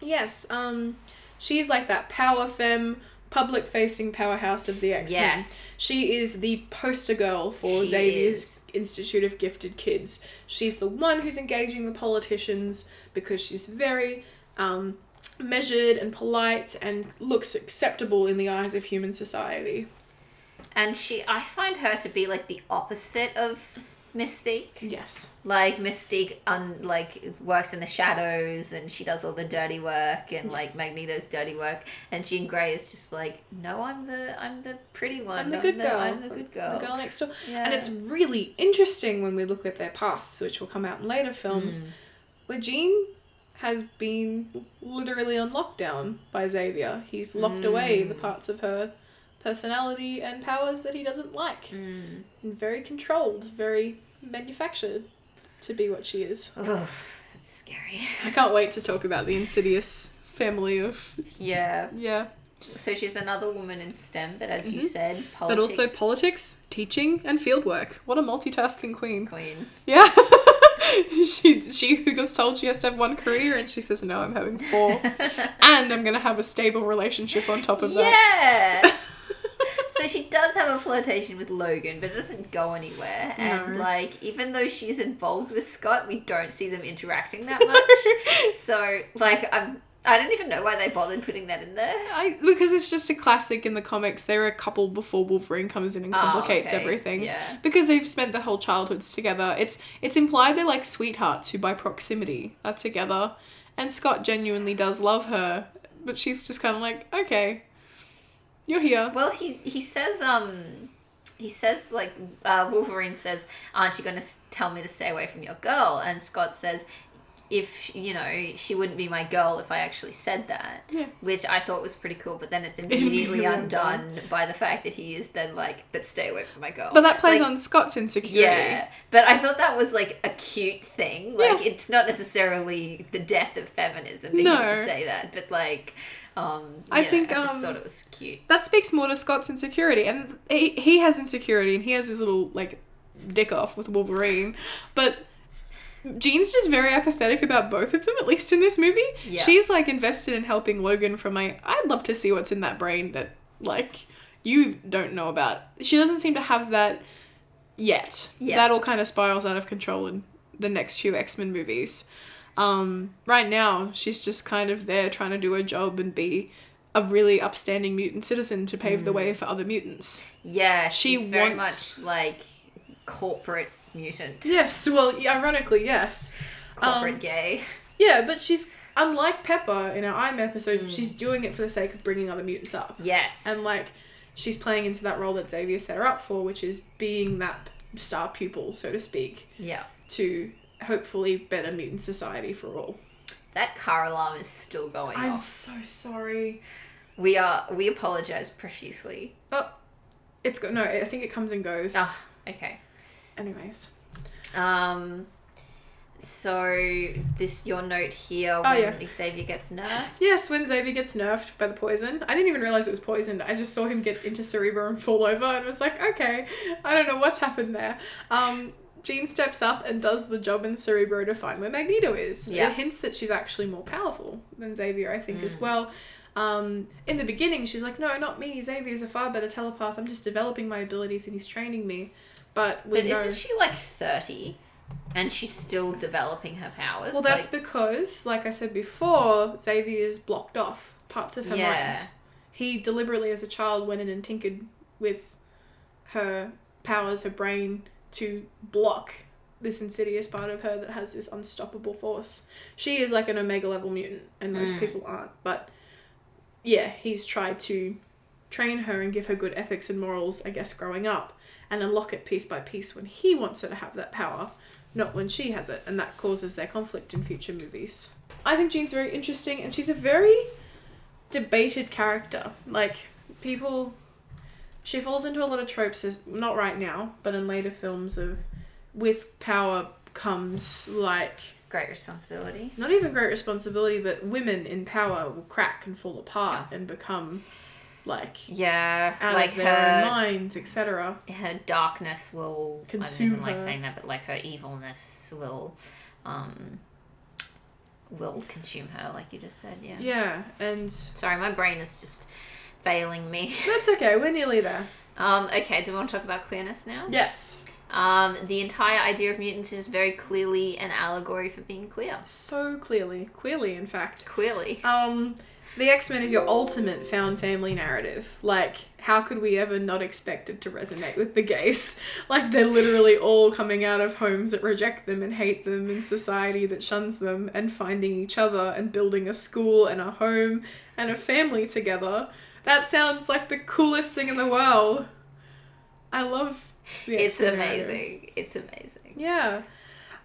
Yes, um, she's like that power femme, public facing powerhouse of the X Men. Yes. She is the poster girl for She Xavier's is. Institute of Gifted Kids. She's the one who's engaging the politicians because she's very um, measured and polite and looks acceptable in the eyes of human society. And she, I find her to be like the opposite of Mystique. Yes. Like Mystique, un, like works in the shadows, and she does all the dirty work, and like Magneto's dirty work. And Jean Grey is just like, no, I'm the, I'm the pretty one. I'm the good girl. I'm the good girl. The girl next door. Yeah. And it's really interesting when we look at their pasts, which will come out in later films, Mm. where Jean has been literally on lockdown by Xavier. He's locked away the parts of her personality and powers that he doesn't like. Mm. And very controlled, very manufactured to be what she is. Ugh, that's scary. I can't wait to talk about the insidious family of Yeah. yeah. So she's another woman in STEM, but as you Mhm. said, But also politics, teaching, and fieldwork. What a multitasking queen. queen. Yeah. (laughs) (laughs) she she who gets told she has to have one career and she says no, I'm having four. (laughs) and I'm gonna have a stable relationship on top of that. Yeah. (laughs) so she does have a flirtation with Logan, but it doesn't go anywhere. And like, even though she's involved with Scott, we don't see them interacting that much. so like, I'm. I don't even know why they bothered putting that in there. I because it's just a classic in the comics. They're a couple before Wolverine comes in and Oh, complicates okay. everything. Yeah. Because they've spent their whole childhoods together. It's it's implied they're like sweethearts who by proximity are together. And Scott genuinely does love her, but she's just kind of like, okay, you're here. Well, he he says um he says like uh, Wolverine says, "Aren't you going to tell me to stay away from your girl?" And Scott says. If you know, she wouldn't be my girl if I actually said that, Yeah. which I thought was pretty cool. But then it's (laughs) immediately undone. undone by the fact that he is then like, "But stay away from my girl." But that plays Like, on Scott's insecurity. Yeah, but I thought that was like a cute thing. Like it's not necessarily the death of feminism for No. him to say that, but like, um, I know, think, I just um, thought it was cute. that speaks more to Scott's insecurity, and he, he has insecurity, and he has his little like dick off with Wolverine, but Jean's just very apathetic about both of them, at least in this movie. Yeah. She's like invested in helping Logan from my. I'd love to see what's in that brain that like you don't know about. She doesn't seem to have that yet. Yeah. That all kind of spirals out of control in the next few X Men movies. Um, right now, she's just kind of there trying to do her job and be a really upstanding mutant citizen to pave the Mm. way for other mutants. Yeah, She she's very wants- much like corporate mutant, Yes, well, ironically, yes. corporate Um, gay. Yeah, but she's unlike Pepper in our I'm episode. Mm. She's doing it for the sake of bringing other mutants up, Yes, and like she's playing into that role that Xavier set her up for, which is being that star pupil, so to speak, yeah, to hopefully better mutant society for all. That car alarm is still going I'm off. so sorry. We are we apologize profusely. Oh it's go no, I think it comes and goes. Ah, okay. Anyways. Um so this your note here Oh, when yeah. Xavier gets nerfed. Yes, when Xavier gets nerfed by the poison, I didn't even realize it was poisoned. I just saw him get into Cerebro and fall over, and was like, okay, I don't know what's happened there. Um, Jean steps up and does the job in Cerebro to find where Magneto is. Yeah. It hints that she's actually more powerful than Xavier, I think, Mm. as well. Um, in the beginning, she's like, no, not me. Xavier's a far better telepath. I'm just developing my abilities, and he's training me. But we But know. isn't she like 30 and she's still developing her powers? Well, that's like, because, like I said before, Xavier Xavier's blocked off parts of her Yeah. mind. He deliberately, as a child, went in and tinkered with her powers, her brain, to block this insidious part of her that has this unstoppable force. She is like an omega level mutant, and most Mm. people aren't. But yeah, he's tried to train her and give her good ethics and morals, I guess, growing up, and unlock it piece by piece when he wants her to have that power, not when she has it, and that causes their conflict in future movies. I think Jean's very interesting, and she's a very debated character. Like, people. She falls into a lot of tropes, as, not right now, but in later films of with power comes like great responsibility. not even great responsibility, but women in power will crack and fall apart and become like Yeah, out like of their own her minds, etc. her darkness will Consume I don't even like her. saying that, but like her evilness will um will consume her, like you just said, yeah. Yeah, and Sorry, my brain is just failing me. (laughs) that's okay. We're nearly there. Um, okay, do we want to talk about queerness now? Yes, Um, the entire idea of mutants is very clearly an allegory for being queer. so clearly, queerly, in fact. Queerly. Um, the X Men is your ultimate found family narrative. Like, how could we ever not expect it to resonate with the gays? (laughs) Like, they're literally all coming out of homes that reject them and hate them, in society that shuns them, and finding each other and building a school and a home and a family together. That sounds like the coolest thing in the world. I love the it's X-Men narrative. amazing. It's amazing. Yeah.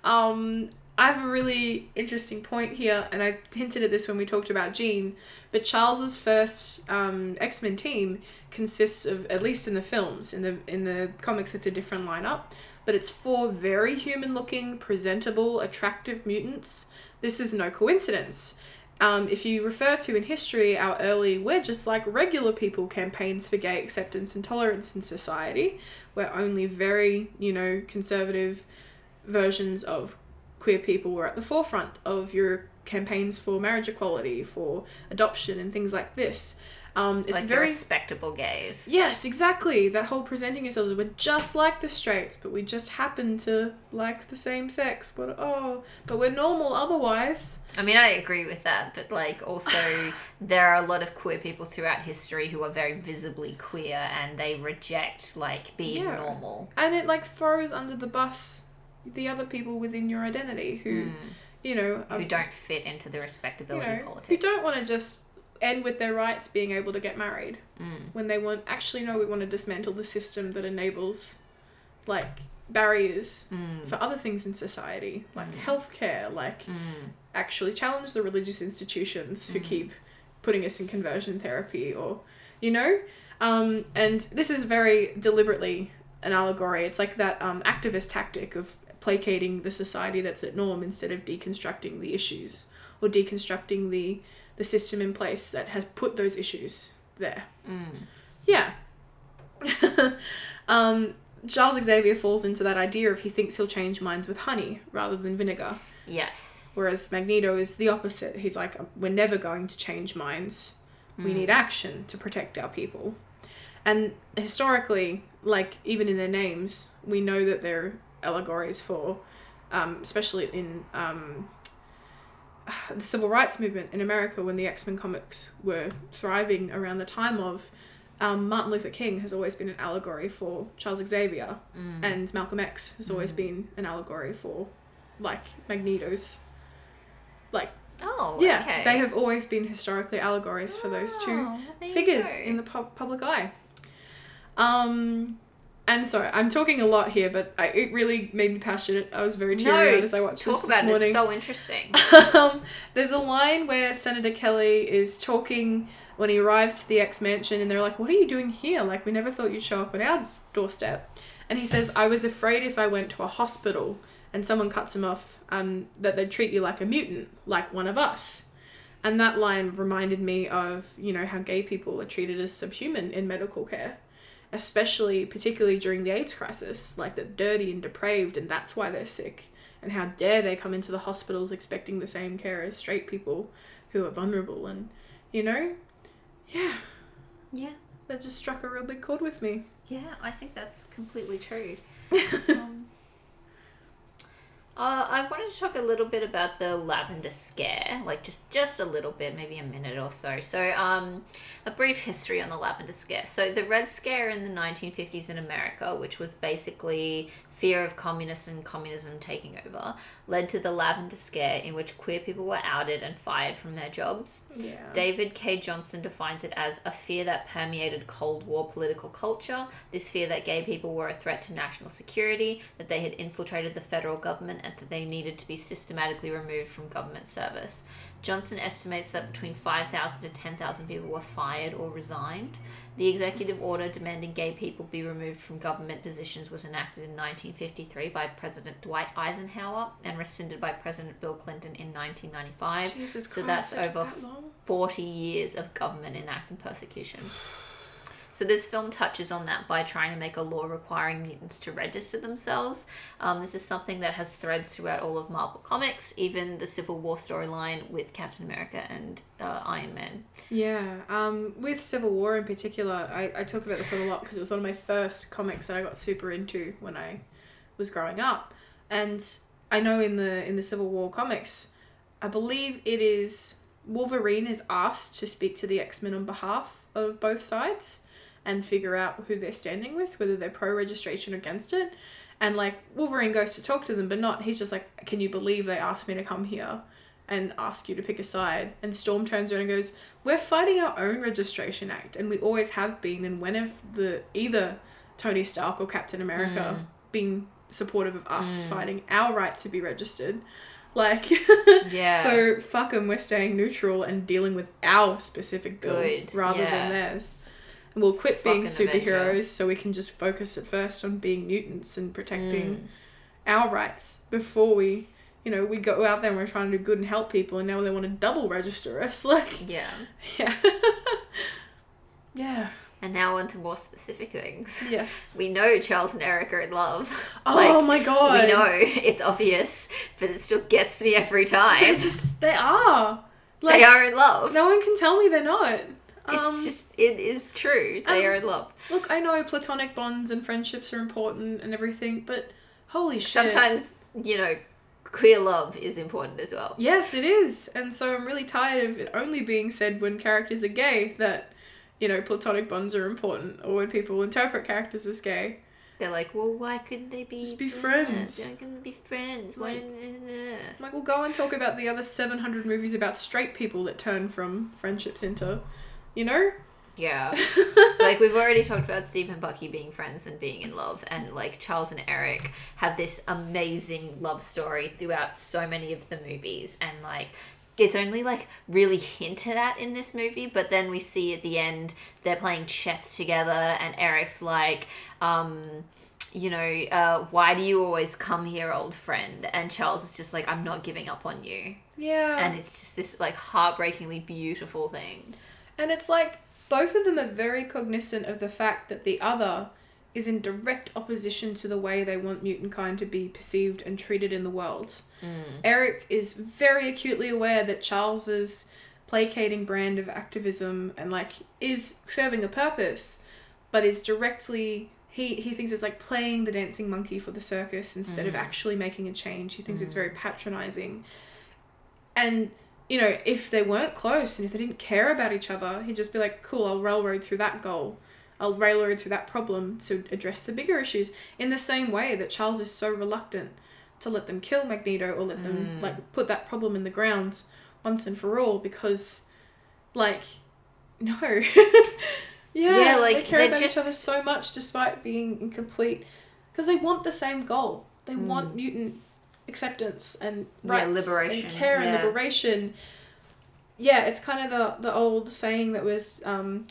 Um, I have a really interesting point here, and I hinted at this when we talked about Jean, but Charles's first um, X Men team consists of, at least in the films, in the in the comics, it's a different lineup, but it's four very human looking, presentable, attractive mutants. This is no coincidence. Um, if you refer to in history our early we're just like regular people campaigns for gay acceptance and tolerance in society, where only very, you know, conservative versions of queer people were at the forefront of your campaigns for marriage equality, for adoption, and things like this. Um, it's like very respectable gays. yes, exactly. That whole presenting yourselves, as we're just like the straights, but we just happen to like the same sex. But oh, but we're normal otherwise. I mean, I agree with that, but like also (sighs) there are a lot of queer people throughout history who are very visibly queer and they reject like being Yeah. normal. And it like throws under the bus the other people within your identity who, Mm. you know, are who don't fit into the you respectability know, politics. who don't want to just end with their rights being able to get married Mm. when they want actually no we want to dismantle the system that enables like barriers Mm. for other things in society like Mm. healthcare like Mm. actually challenge the religious institutions who Mm. keep putting us in conversion therapy or you know um, and this is very deliberately an allegory it's like that um, activist tactic of placating the society that's at norm instead of deconstructing the issues or deconstructing the the system in place that has put those issues there Mm. yeah (laughs) um, charles xavier falls into that idea of he thinks he'll change minds with honey rather than vinegar Yes. Whereas Magneto is the opposite. He's like, we're never going to change minds. We Mm. need action to protect our people. And historically, like even in their names, we know that they're allegories for, um, especially in um, (sighs) the civil rights movement in America when the X Men comics were thriving around the time of. Um, Martin Luther King has always been an allegory for Charles Xavier, Mm. and Malcolm X has always Mm. been an allegory for, like, Magneto's. Like, Oh, yeah, okay. they have always been historically allegories for those two Oh, figures in the pub- public eye. Um, and sorry, I'm talking a lot here, but I, it really made me passionate. I was very No, teary-eyed as I watched Talk this this morning. It's so interesting. (laughs) um, there's a line where Senator Kelly is talking when he arrives to the X mansion, and they're like, "What are you doing here? Like, we never thought you'd show up on our doorstep." And he says, "I was afraid if I went to a hospital and someone cuts him off, um, that they'd treat you like a mutant, like one of us." And that line reminded me of you know how gay people are treated as subhuman in medical care. Especially, particularly during the AIDS crisis, like they're dirty and depraved, and that's why they're sick and how dare they come into the hospitals expecting the same care as straight people who are vulnerable and you know yeah yeah. that just struck a real big chord with me Yeah, I think that's completely true. (laughs) um, uh, I wanted to talk a little bit about the lavender scare, like just just a little bit, maybe a minute or so. So, um, a brief history on the lavender scare. So, the Red Scare in the 1950s in America, which was basically fear of communists and communism taking over, led to the lavender scare, in which queer people were outed and fired from their jobs. yeah David K. Johnson defines it as a fear that permeated Cold War political culture, this fear that gay people were a threat to national security, that they had infiltrated the federal government, and that they needed to be systematically removed from government service. Johnson estimates that between 5,000 to 10,000 people were fired or resigned. The executive order demanding gay people be removed from government positions was enacted in 1953 by President Dwight Eisenhower and rescinded by President Bill Clinton in 1995. jesus so christ that's over that 40 years of government enacting persecution. So this film touches on that by trying to make a law requiring mutants to register themselves. Um, this is something that has threads throughout all of Marvel Comics, even the Civil War storyline with Captain America and uh, Iron Man. yeah um with civil war in particular i, I talk about this a lot because it was one of my first comics that i got super into when i was growing up and i know in the in the civil war comics i believe it is wolverine is asked to speak to the x-men on behalf of both sides and figure out who they're standing with whether they're pro registration or against it. And like wolverine goes to talk to them but not he's just like can you believe they asked me to come here and ask you to pick a side? And storm turns around and goes we're fighting our own registration act and we always have been and when have the either tony stark or captain america hmm. been supportive of us hmm. fighting our right to be registered? Like (laughs) Yeah. so fuck 'em, we're staying neutral and dealing with our specific bill Good, rather yeah. than theirs and we'll quit being superheroes so we can just focus at first on being mutants and protecting Mm. our rights before we you know we go out there and we're trying to do good and help people and now they want to double register us (laughs) like Yeah. yeah (laughs) yeah And now on to more specific things. yes We know Charles and Erik are in love. (laughs) oh Like, my god We know it's obvious, but it still gets me every time. they time. just they are like they are in love. no one can tell me they're not It's Um, just it is true. They um, are in love. Look, I know platonic bonds and friendships are important and everything, but holy shit. Sometimes, you know, queer love is important as well. Yes, it is. And so I'm really tired of it only being said when characters are gay that, you know, platonic bonds are important or when people interpret characters as gay. They're like, well, why couldn't they be Just be friends. Why couldn't they be friends? Why Like- didn't they? I'm like, we'll go and talk about the other 700 movies about straight people that turn from friendships into, you know? Yeah. (laughs) like we've already talked about Steve and Bucky being friends and being in love, and like Charles and Erik have this amazing love story throughout so many of the movies, and like it's only like really hinted at in this movie, but then we see at the end they're playing chess together, and Erik's like, um, you know, uh, why do you always come here, old friend? And Charles is just like, I'm not giving up on you, Yeah. and it's just this like heartbreakingly beautiful thing. And it's like both of them are very cognizant of the fact that the other is in direct opposition to the way they want mutant kind to be perceived and treated in the world. Mm. Erik is very acutely aware that Charles's placating brand of activism and like is serving a purpose, but is directly he, he thinks it's like playing the dancing monkey for the circus instead of mm. actually making a change. He thinks it's mm. very patronizing. And you know, if they weren't close and if they didn't care about each other, he'd just be like, cool, I'll railroad through that goal. I'll railroad through that problem to address the bigger issues. In the same way that Charles is so reluctant to let them kill Magneto or let them mm. like put that problem in the ground once and for all because like (laughs) no. Yeah, Yeah, like, they care about each other so much despite being incomplete, because they want the same goal. They want mm. mutant acceptance and Yeah, liberation, and care and liberation. Yeah, it's kind of the the old saying that was, um,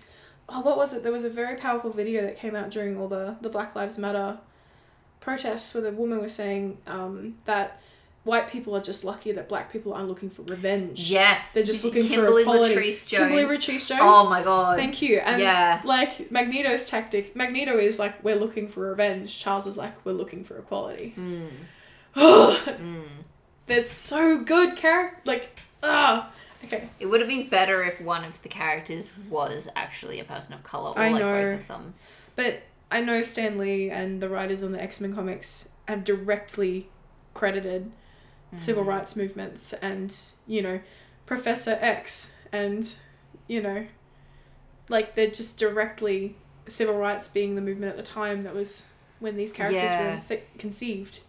oh, what was it? There was a very powerful video that came out during all the the Black Lives Matter protests, where the woman was saying um, that white people are just lucky that black people aren't looking for revenge. Yes, They're just looking Kimberly for equality. Latrice Jones. Kimberly Latrice Jones. Oh my god. Thank you. And Yeah. like Magneto's tactic, Magneto is like, we're looking for revenge. Charles is like, we're looking for equality. Mm. (gasps) mm. They're so good character. Like, ah. Okay. It would have been better if one of the characters was actually a person of color, or I like know. both of them. But I know Stan Lee and the writers on the X Men comics have directly credited civil Mm-hmm. rights movements and, you know, Professor X and, you know, like they're just directly civil rights being the movement at the time that was when these characters Yeah. were conceived.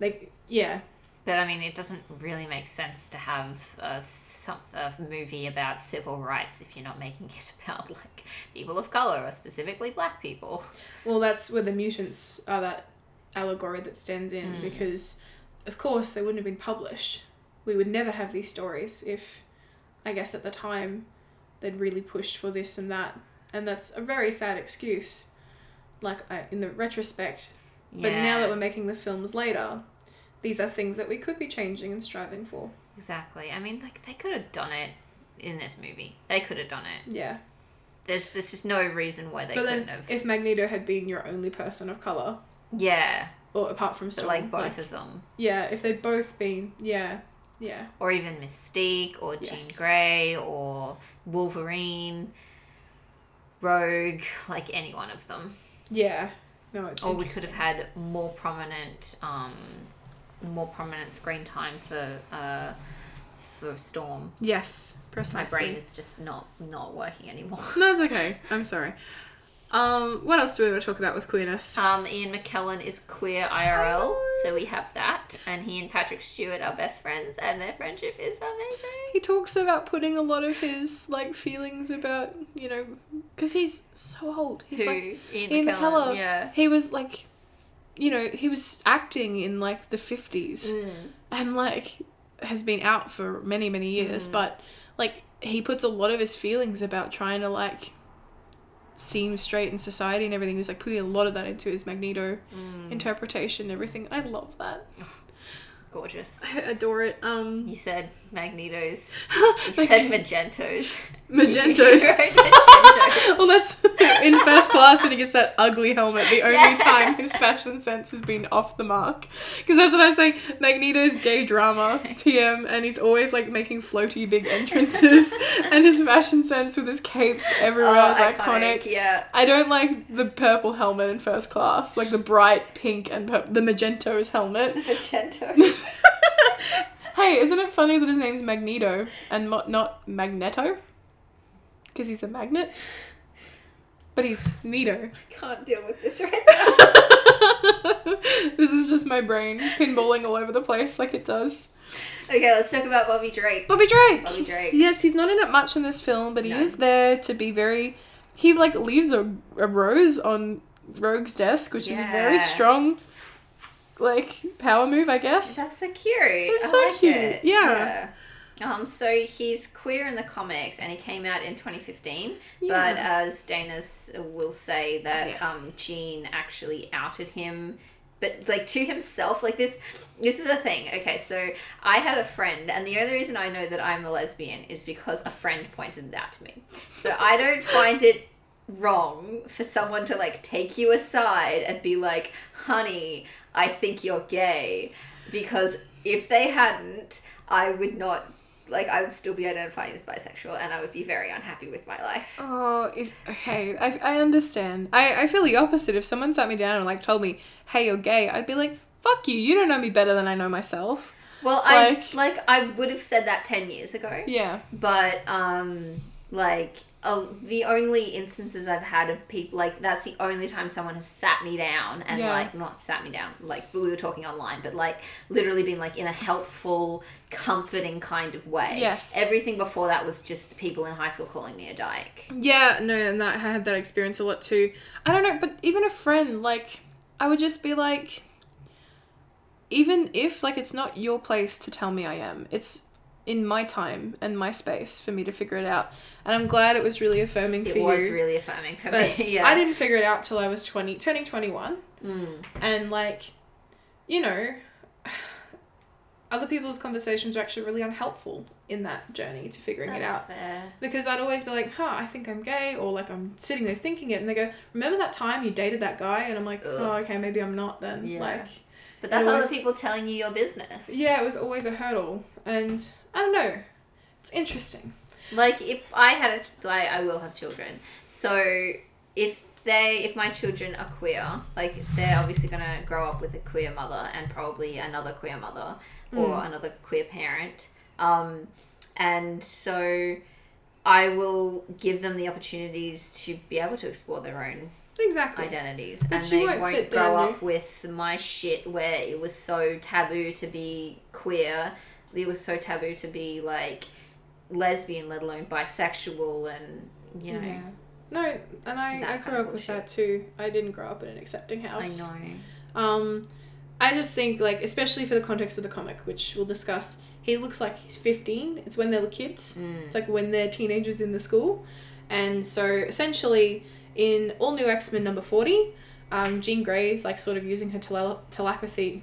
Like, yeah. But I mean, it doesn't really make sense to have a some a movie about civil rights if you're not making it (laughs) about like people of color or specifically black people. Well, that's where the mutants are that allegory that stands in Mm. because, of course, they wouldn't have been published. We would never have these stories if, I guess, at the time, they'd really pushed for this and that. And that's a very sad excuse, like I, in the retrospect. But now that we're making the films later, these are things that we could be changing and striving for. exactly, I mean, like they could have done it in this movie. They could have done it. Yeah. There's there's just no reason why they but couldn't then, have. if Magneto had been your only person of color, yeah, or apart from but Storm, like both of them. yeah, if they'd both been, yeah, yeah. or even Mystique or Jean Yes. Grey or Wolverine, Rogue, like any one of them. Yeah. No, it's Or we could have had more prominent, um, more prominent screen time for uh, for Storm. Yes, precisely. My brain is just not not working anymore. No, it's okay. I'm sorry. Um, what else do we want to talk about with queerness? Um, Ian McKellen is queer IRL, so we have that, and he and Patrick Stewart are best friends, and their friendship is amazing. he talks about putting a lot of his like feelings about you know because he's so old. He's Who like Ian, Ian McKellen? McKellen. Yeah. he was like, you know, he was acting in like the fifties Mm. and like has been out for many many years, Mm. but like he puts a lot of his feelings about trying to like seem straight in society and everything. He's like putting a lot of that into his Magneto Mm. interpretation and everything. I love that. (laughs) Gorgeous. I adore it. Um, You said Magnetos. (laughs) You said Magentos. (laughs) (laughs) Magentos. Well, that's in first class when he gets that ugly helmet. The only Yeah. time his fashion sense has been off the mark. Because that's what I say. Magneto's gay drama, TM, and he's always like making floaty big entrances. (laughs) and his fashion sense with his capes everywhere Oh, is iconic. Yeah. I don't like the purple helmet in first class, like the bright pink and pur- the Magento's helmet. Magentos. Hey, isn't it funny that his name's Magneto and mo- not Magneto? Because he's a magnet. But he's Neato. I can't deal with this right now. (laughs) this is just my brain pinballing all over the place like it does. Okay, let's talk about Bobby Drake. Bobby Drake. Bobby Drake. Yes, he's not in it much in this film, but he No. is there to be very. He like leaves a, a rose on Rogue's desk, which is a very strong, like power move, I guess. That's so cute. It's I so like cute, it. yeah. Yeah. Um, so he's queer in the comics, and he came out in 2015. Yeah. But as Dana's will say, that Yeah. um, Jean actually outed him, but like to himself. Like this, this is a thing. Okay, so I had a friend, and the only reason I know that I'm a lesbian is because a friend pointed it out to me. So I don't find it wrong for someone to like take you aside and be like, honey, I think you're gay. Because if they hadn't, I would not, like, I would still be identifying as bisexual and I would be very unhappy with my life. Oh, is okay. I, I understand. I, I feel the opposite. If someone sat me down and like told me, "Hey, you're gay," I'd be like, "Fuck you! You don't know me better than I know myself." Well, I, Like- like, I would have said that 10 years ago. Yeah. But, um, like, uh, the only instances I've had of people like that's the only time someone has sat me down and Yeah. like not sat me down like we were talking online but like literally been like in a helpful comforting kind of way Yes. everything before that was just people in high school calling me a dyke Yeah, no, and that, I had that experience a lot too. I don't know, but even a friend, like, I would just be like, even if, like, it's not your place to tell me I am, it's in my time and my space for me to figure it out. And I'm glad it was really affirming for it was really affirming for but me (laughs) yeah I didn't figure it out till I was 20, turning 21. Mm. And, like, you know, (sighs) other people's conversations were actually really unhelpful in that journey to figuring it that's out. fair Because I'd always be like, huh, I think I'm gay, or like I'm sitting there thinking it, and they go, remember that time you dated that guy? And I'm like, oh, okay, maybe I'm not then. Yeah. Like, but that's It other people telling you your business yeah, it was always a hurdle. And I don't know, it's interesting. Like if I had a, I, I will have children. So if they, if my children are queer, like they're obviously gonna grow up with a queer mother and probably another queer mother or Mm. another queer parent. Um, and so I will give them the opportunities to be able to explore their own Exactly. identities But and they won't won't grow up with my shit where it was so taboo to be queer it was so taboo to be like lesbian let alone bisexual and you know Yeah. No, and I, I grew up with that too. I didn't grow up in an accepting house. i know Um, I just think like, especially for the context of the comic, which we'll discuss. He looks like he's fifteen. It's when they're kids. Mm. It's like when they're teenagers in the school, and so essentially in all new X Men number forty, um, Jean Grey's like sort of using her tele- telepathy.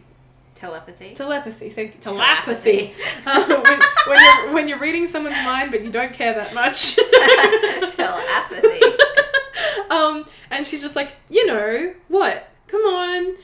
Telepathy Telepathy, thank you. Telepathy. Telepathy. uh, (laughs) when, when you're when you're reading someone's mind, but you don't care that much. (laughs) telepathy (laughs) um, and she's just like, you know what? Come on,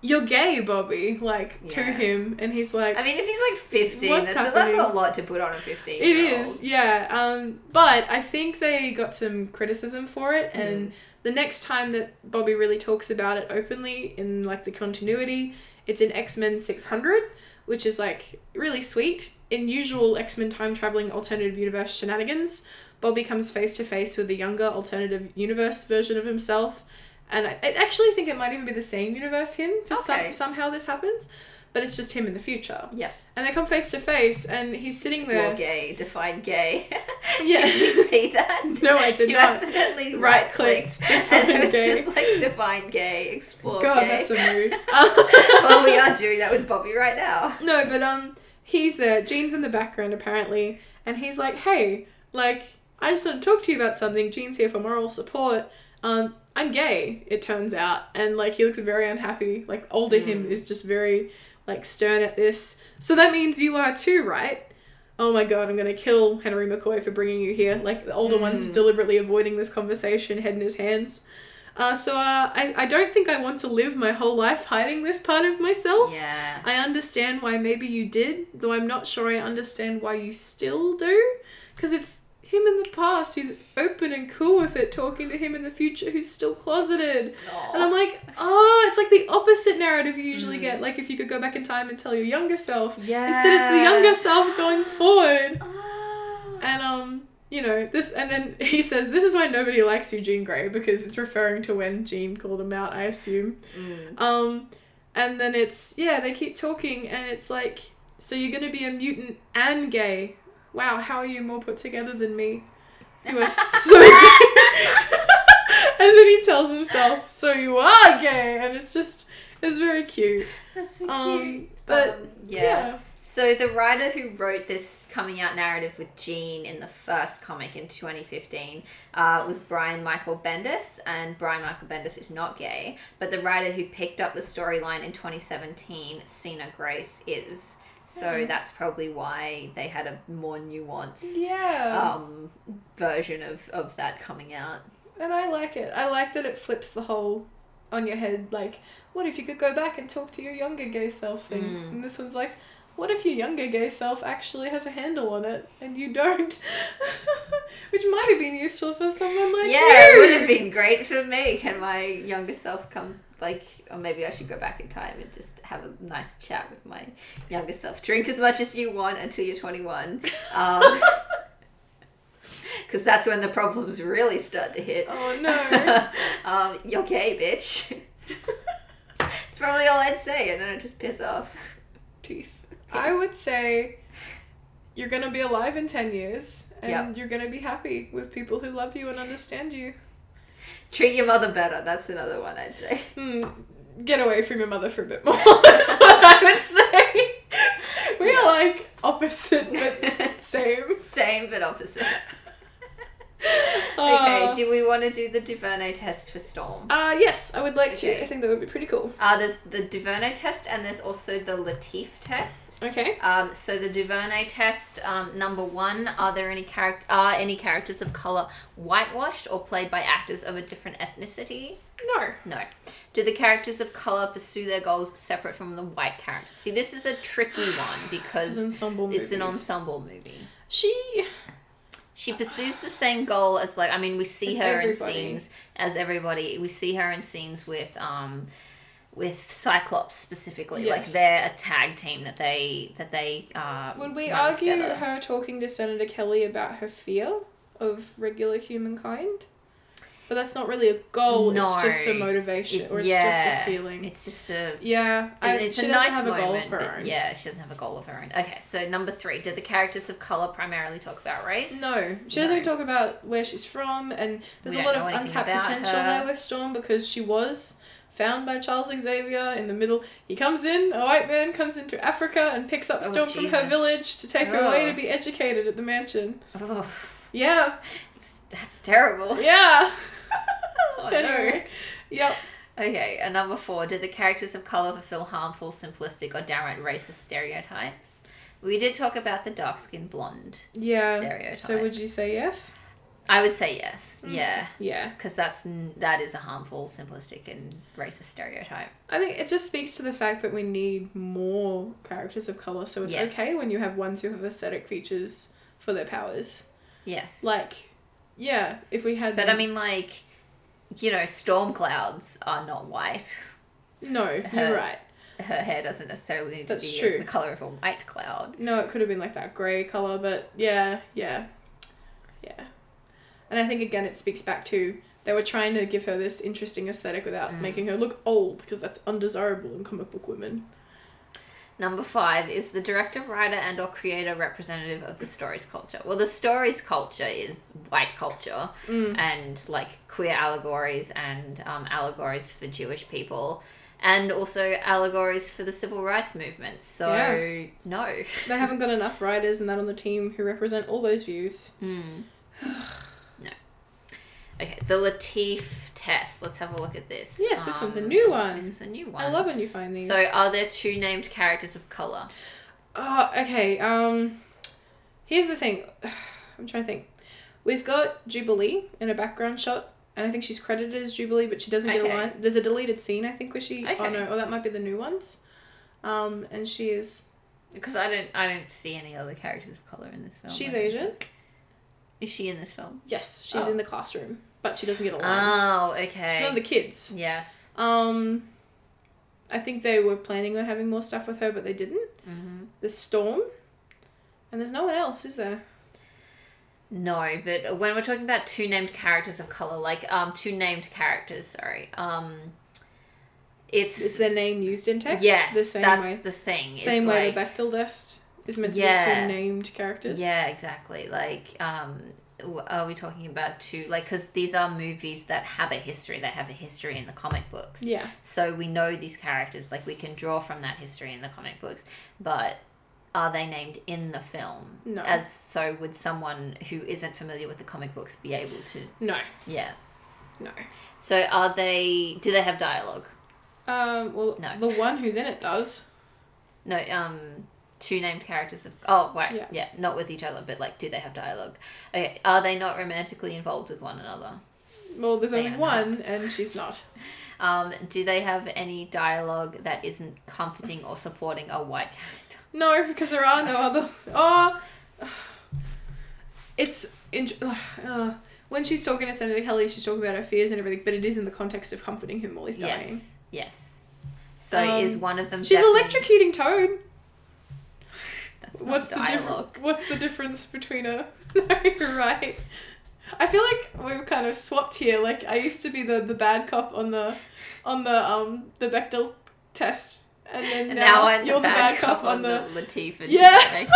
you're gay, Bobby. Like to him, and he's like, i mean if he's like 15 that's, that's a lot to put on a 15 It is, yeah. Um, but I think they got some criticism for it, Hmm. and the next time that Bobby really talks about it openly in like the continuity, it's in X Men six hundred, which is like really sweet. In usual X Men time traveling alternative universe shenanigans, Bobby comes face to face with a younger alternative universe version of himself, and I, I actually think it might even be the same universe him for Okay. some somehow this happens, but it's just him in the future. Yeah. And they come face to face, and he's sitting there. gay define gay (laughs) Yeah. did you see that (laughs) No, I did you not. accidentally Right clicked (laughs) and it was gay. just like define gay explore God, gay that's a mood. well, we are doing that with Bobby right now. no, but um, he's there. Jean's in the background apparently, and he's like, "Hey, like, I just want to talk to you about something. Jean's here for moral support. Um, I'm gay. It turns out, and like, he looks very unhappy. Like, older him is just very like stern at this. So that means you are too, right? Oh my god, I'm gonna kill Henry McCoy for bringing you here. Like the older one's deliberately avoiding this conversation, head in his hands. Uh, so uh, I, I don't think I want to live my whole life hiding this part of myself. Yeah. I understand why maybe you did, though I'm not sure I understand why you still do. Because it's him in the past who's open and cool with it, talking to him in the future who's still closeted. And I'm like, oh, it's like the opposite narrative you usually get. Like if you could go back in time and tell your younger self. Yeah. Instead, it's the younger self going forward. Ah. And um, you know, this and then (laughs) he says, This is why nobody likes you Jean Grey, because it's referring to when Jean called him out, I assume. Mm. Um, and then it's yeah, they keep talking, and it's like, so you're gonna be a mutant and gay. Wow, how are you more put together than me? You are (laughs) so gay. (laughs) and then he tells himself, so you are gay, and it's just it's very cute. That's so cute. Um, but Um, yeah. yeah. So the writer who wrote this coming out narrative with Jean in the first comic in 2015 uh, was Brian Michael Bendis, and Brian Michael Bendis is not gay, but the writer who picked up the storyline in 2017, Sina Grace, is. So that's probably why they had a more nuanced yeah. um, version of, of that coming out. And I like it. I like that it flips the whole on your head. Like, what if you could go back and talk to your younger gay self thing? Mm. And this one's like, what if your younger gay self actually has a handle on it and you don't? (laughs) Which might have been useful for someone like yeah, you. Yeah, it would have been great for me. Can my younger self come, like, or maybe I should go back in time and just have a nice chat with my younger self. Drink as much as you want until you're 21. Um, (laughs) because that's when the problems really start to hit. Oh no. (laughs) um, you're gay, bitch. (laughs) it's probably all I'd say, and then I'd just piss off. Peace. I would say you're gonna be alive in ten years, and Yep. you're gonna be happy with people who love you and understand you. Treat your mother better. That's another one I'd say. Hmm. Get away from your mother for a bit more. (laughs) That's what I would say. We are like opposite but (laughs) same. Same but opposite. Okay, do we want to do the Duvernay test for Storm? Uh, yes, I would like Okay. to. I think that would be pretty cool. Uh, there's the Duvernay test and there's also the Latif test. Okay. Um, so the Duvernay test, um, number one, are there any character are any characters of color whitewashed or played by actors of a different ethnicity? No. No. Do the characters of color pursue their goals separate from the white characters? See, this is a tricky one because ensemble it's an movies. ensemble movie. She. She pursues the same goal as like I mean we see As her in scenes as everybody. We see her in scenes with um with Cyclops specifically. Like they're a tag team that they that they uh Would we argue together. her talking to Senator Kelly about her fear of regular humankind? But that's not really a goal. No. It's just a motivation, It- or it's yeah, just a feeling. It's just a yeah, I, it's she a doesn't nice have moment, a goal of her own. yeah, she doesn't have a goal of her own. Okay, so number three, did the characters of color primarily talk about race? No, she doesn't talk about where she's from, and there's We a lot of untapped potential her. there with Storm because she was found by Charles Xavier in the middle. He comes in, a white man comes into Africa and picks up Oh, Storm from her village to take her away Oh. to be educated at the mansion. Oh, Yeah, that's terrible. yeah. (laughs) (laughs) Oh, Anyway, Yep. Okay, and number four, did the characters of color fulfill harmful, simplistic, or downright racist stereotypes? We did talk about the dark skinned blonde Yeah. stereotype. So would you say yes? I would say yes, mm. yeah, Yeah. because that's that is a harmful, simplistic, and racist stereotype. I think it just speaks to the fact that we need more characters of color, so it's Yes. okay when you have ones who have aesthetic features for their powers. Yes, Like, yeah, if we had. but I mean, like, you know, storm clouds are not white. no, her- you're right. Her hair doesn't necessarily need to be true. the color of a white cloud. No, it could have been like that grey color, but yeah, yeah, yeah. And I think again, it speaks back to they were trying to give her this interesting aesthetic without Mm. making her look old because that's undesirable in comic book women. Number five is the director, writer, and or creator representative of the story's culture. Well, the story's culture is white culture Mm. and like queer allegories and um, allegories for Jewish people, and also allegories for the civil rights movement. So Yeah. no. They haven't got enough writers and that on the team who represent all those views. (laughs) Hmm. (sighs) (sighs) (sighs) Okay, the Latif test. Let's have a look at this. Yes, this one's a Um, new one. This is a new one. I love when you find these. So, are there two named characters of color? Oh, okay. Um, here's the thing. (sighs) I'm trying to think. We've got Jubilee in a background shot, and I think she's credited as Jubilee, but she doesn't get Okay. a line. There's a deleted scene, I think, where she. Oh Okay. no, or that might be the new ones. Um, and she is. Because I don't, I don't see any other characters of color in this film. She's Asian. Is she in this film? Yes, she's Oh. in the classroom, but she doesn't get a line. Oh, She's okay. one of the kids. Yes. Um, I think they were planning on having more stuff with her, but they didn't. hmm The storm, and there's no one else, is there? No, but when we're talking about two named characters of color, like um, two named characters, sorry, um, it's Is their name used in text? yes, the same that's way. the thing. Same way like, the Bechdel test is meant to Yeah. be two named characters. Yeah, exactly. Like, um, are we talking about two? Like, because these are movies that have a history. They have a history in the comic books. Yeah. So we know these characters. Like, we can draw from that history in the comic books. But are they named in the film? No. As so, would someone who isn't familiar with the comic books be able to? No. Yeah. No. So are they? Do they have dialogue? Um. Well, No. the one who's in it does. No. Um. Two named characters of. Oh, right. Yeah. Yeah. Not with each other, but like, do they have dialogue? Okay. Are they not romantically involved with one another? Well, there's They only one, and she's not. (laughs) Um, do they have any dialogue that isn't comforting or supporting a white character? No, because there are no (laughs) other. Oh. It's in. Uh, when she's talking to Senator Kelly, she's talking about her fears and everything, but it is in the context of comforting him while he's dying. Yes. Yes. So Um, is one of them? She's definitely- electrocuting Toad. That's What's the dialogue. difference? (laughs) What's the difference between a? (laughs) No, you're right. I feel like we've kind of swapped here. Like I used to be the the bad cop on the on the um the Bechdel test, and then And now, now, I'm you're the bad cop on the, Latif and Yeah.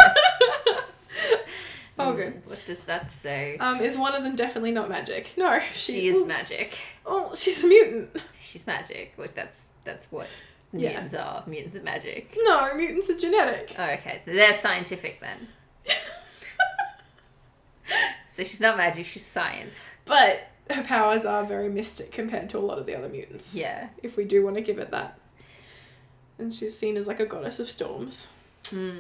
Oh, Mm, good. What does that say? Um, is one of them definitely not magic? No, (laughs) she, she is ooh, magic. Oh, she's a mutant. She's magic. Like that's that's what Yeah. mutants are. Mutants are magic. No, mutants are genetic. Oh, okay. They're scientific then. (laughs) So she's not magic. She's science. but her powers are very mystic compared to a lot of the other mutants. Yeah. If we do want to give it that. And she's seen as like a goddess of storms. Hmm.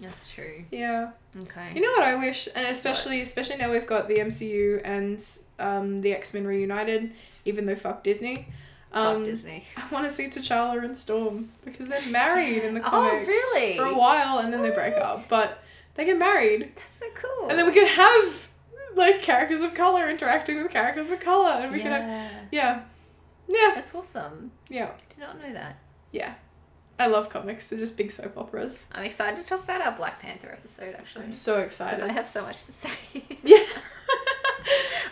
That's true. Yeah. Okay. You know what I wish, and especially especially now we've got the MCU and um, the X Men reunited, even though fuck Disney. Um, Fuck Disney. (laughs) I want to see T'Challa and Storm because they're married in the (gasps) Oh, comics really? for a while, and then they break up. But they get married, That's so cool. and then we can have like characters of color interacting with characters of color, and we yeah. can have yeah, yeah, That's awesome. yeah, I Did not know that. yeah. I love comics. They're just big soap operas. I'm excited to talk about our Black Panther episode actually. I'm so excited. Because I have so much to say. Yeah. (laughs)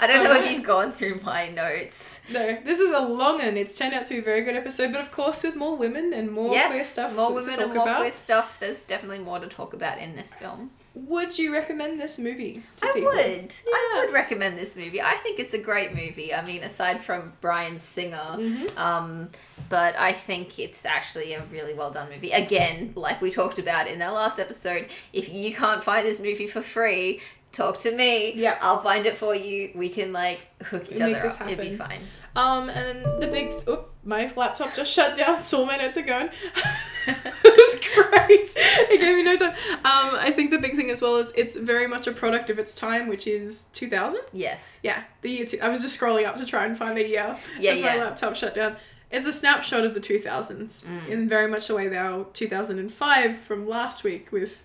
I don't know if you've gone through my notes. No, this is a long one. It's turned out to be a very good episode, but of course with more women and more queer yes, stuff more to women talk and more about. queer stuff. There's definitely more to talk about in this film. Would you recommend this movie to I people? would. I would recommend this movie. I think it's a great movie. I mean, aside from Bryan Singer, Mhm. um, but I think it's actually a really well done movie. Again, like we talked about in our last episode, if you can't find this movie for free, talk to me. Yeah. I'll find it for you. We can like hook each Make other up. It'd be fine. Um, and the big. Oop, my laptop just shut down (laughs) so minutes ago. (laughs) (laughs) it was great. It gave me no time. Um, I think the big thing as well is it's very much a product of its time, which is 2000. Yes. Yeah, the year two. I was just scrolling up to try and find a year Yeah, as my laptop shut down. It's a snapshot of the 2000s Mm. in very much the way they are 2005 from last week with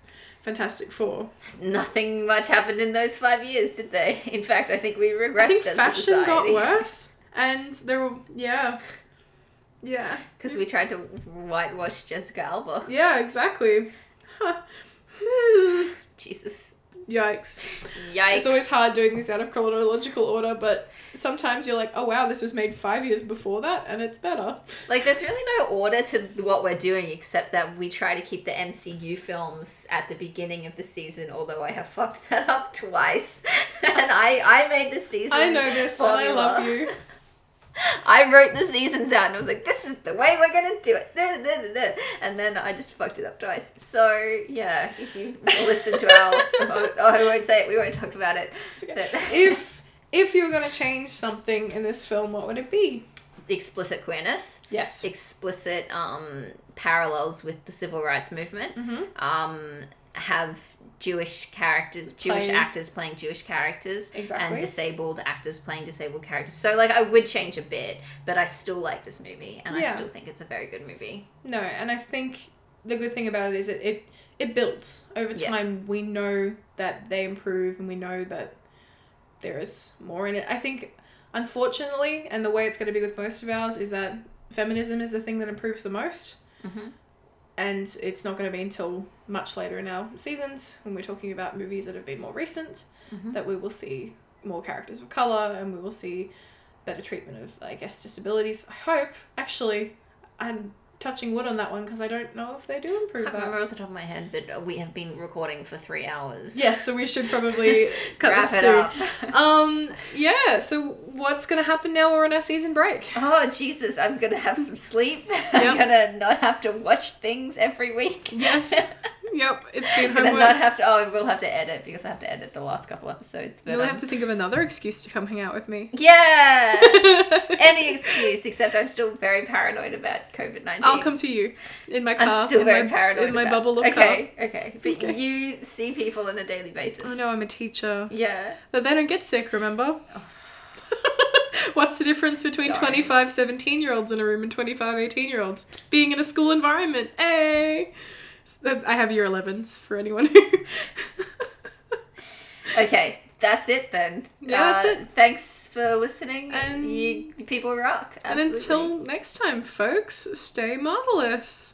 Fantastic Four. Nothing much happened in those five years, did they? (laughs) In fact, I think we regressed I think as fashion got worse, and there were yeah, yeah, Because we tried to whitewash Jessica Alba. yeah, exactly. Huh. Hmm. (laughs) Jesus. Yikes! Yikes. It's always hard doing these out of chronological order, but sometimes you're like, oh wow, this was made five years before that, and it's better. Like, there's really no order to what we're doing except that we try to keep the MCU films at the beginning of the season, although I have fucked that up twice. (laughs) and I, I made the season. I know this, and I love you. (laughs) (laughs) I wrote the seasons out and I was like, this is the way we're gonna do it. Da, da, da, da. And then I just fucked it up twice. So, yeah, if you listen to our. (laughs) oh, I won't say it, we won't talk about it. Okay. (laughs) If if you were gonna change something in this film, what would it be? explicit queerness, Yes. explicit um, parallels with the civil rights movement, Mm-hmm. um, have Jewish characters, Jewish Playing- actors playing Jewish characters, Exactly. and disabled actors playing disabled characters. So, like, I would change a bit, but I still like this movie, and I still think it's a very good movie. No, and I think the good thing about it is it it, it builds over Yeah. time. We know that they improve, and we know that there is more in it. I think, unfortunately, and the way it's going to be with most of ours is that feminism is the thing that improves the most, Mhm. And it's not going to be until much later in our seasons when we're talking about movies that have been more recent Mhm. that we will see more characters of color and we will see better treatment of, I guess, disabilities. I hope. Actually, I'm touching wood on that one because I don't know if they do improve I can't that. remember off the top of my head, but we have been recording for three hours. Yes, so we should probably (laughs) cut Wrap this it soon. up. (laughs) Um, yeah. So what's gonna happen now? We're on our season break. Oh Jesus! I'm gonna have some sleep. (laughs) Yep. I'm gonna not have to watch things every week. Yes. yep. It's been homework. not have to. Oh, we'll have to edit because I have to edit the last couple episodes. But You'll um, have to think of another excuse to come hang out with me. Yeah. Any excuse, except I'm still very paranoid about COVID nineteen. I'll come to you in my car. I'm still in very my, paranoid in my bubble of Okay, okay, but Okay. you see people on a daily basis. I Oh no, I'm a teacher. Yeah. But they don't get sick, remember? Oh. (laughs) What's the difference between Darn. 25 17 year olds in a room and 25 18 year olds? Being in a school environment. Hey! I have year 11s for anyone who. Okay, that's it then. Yeah, that's Uh, it. Thanks for listening. And- you people rock. and until next time, folks, stay marvelous.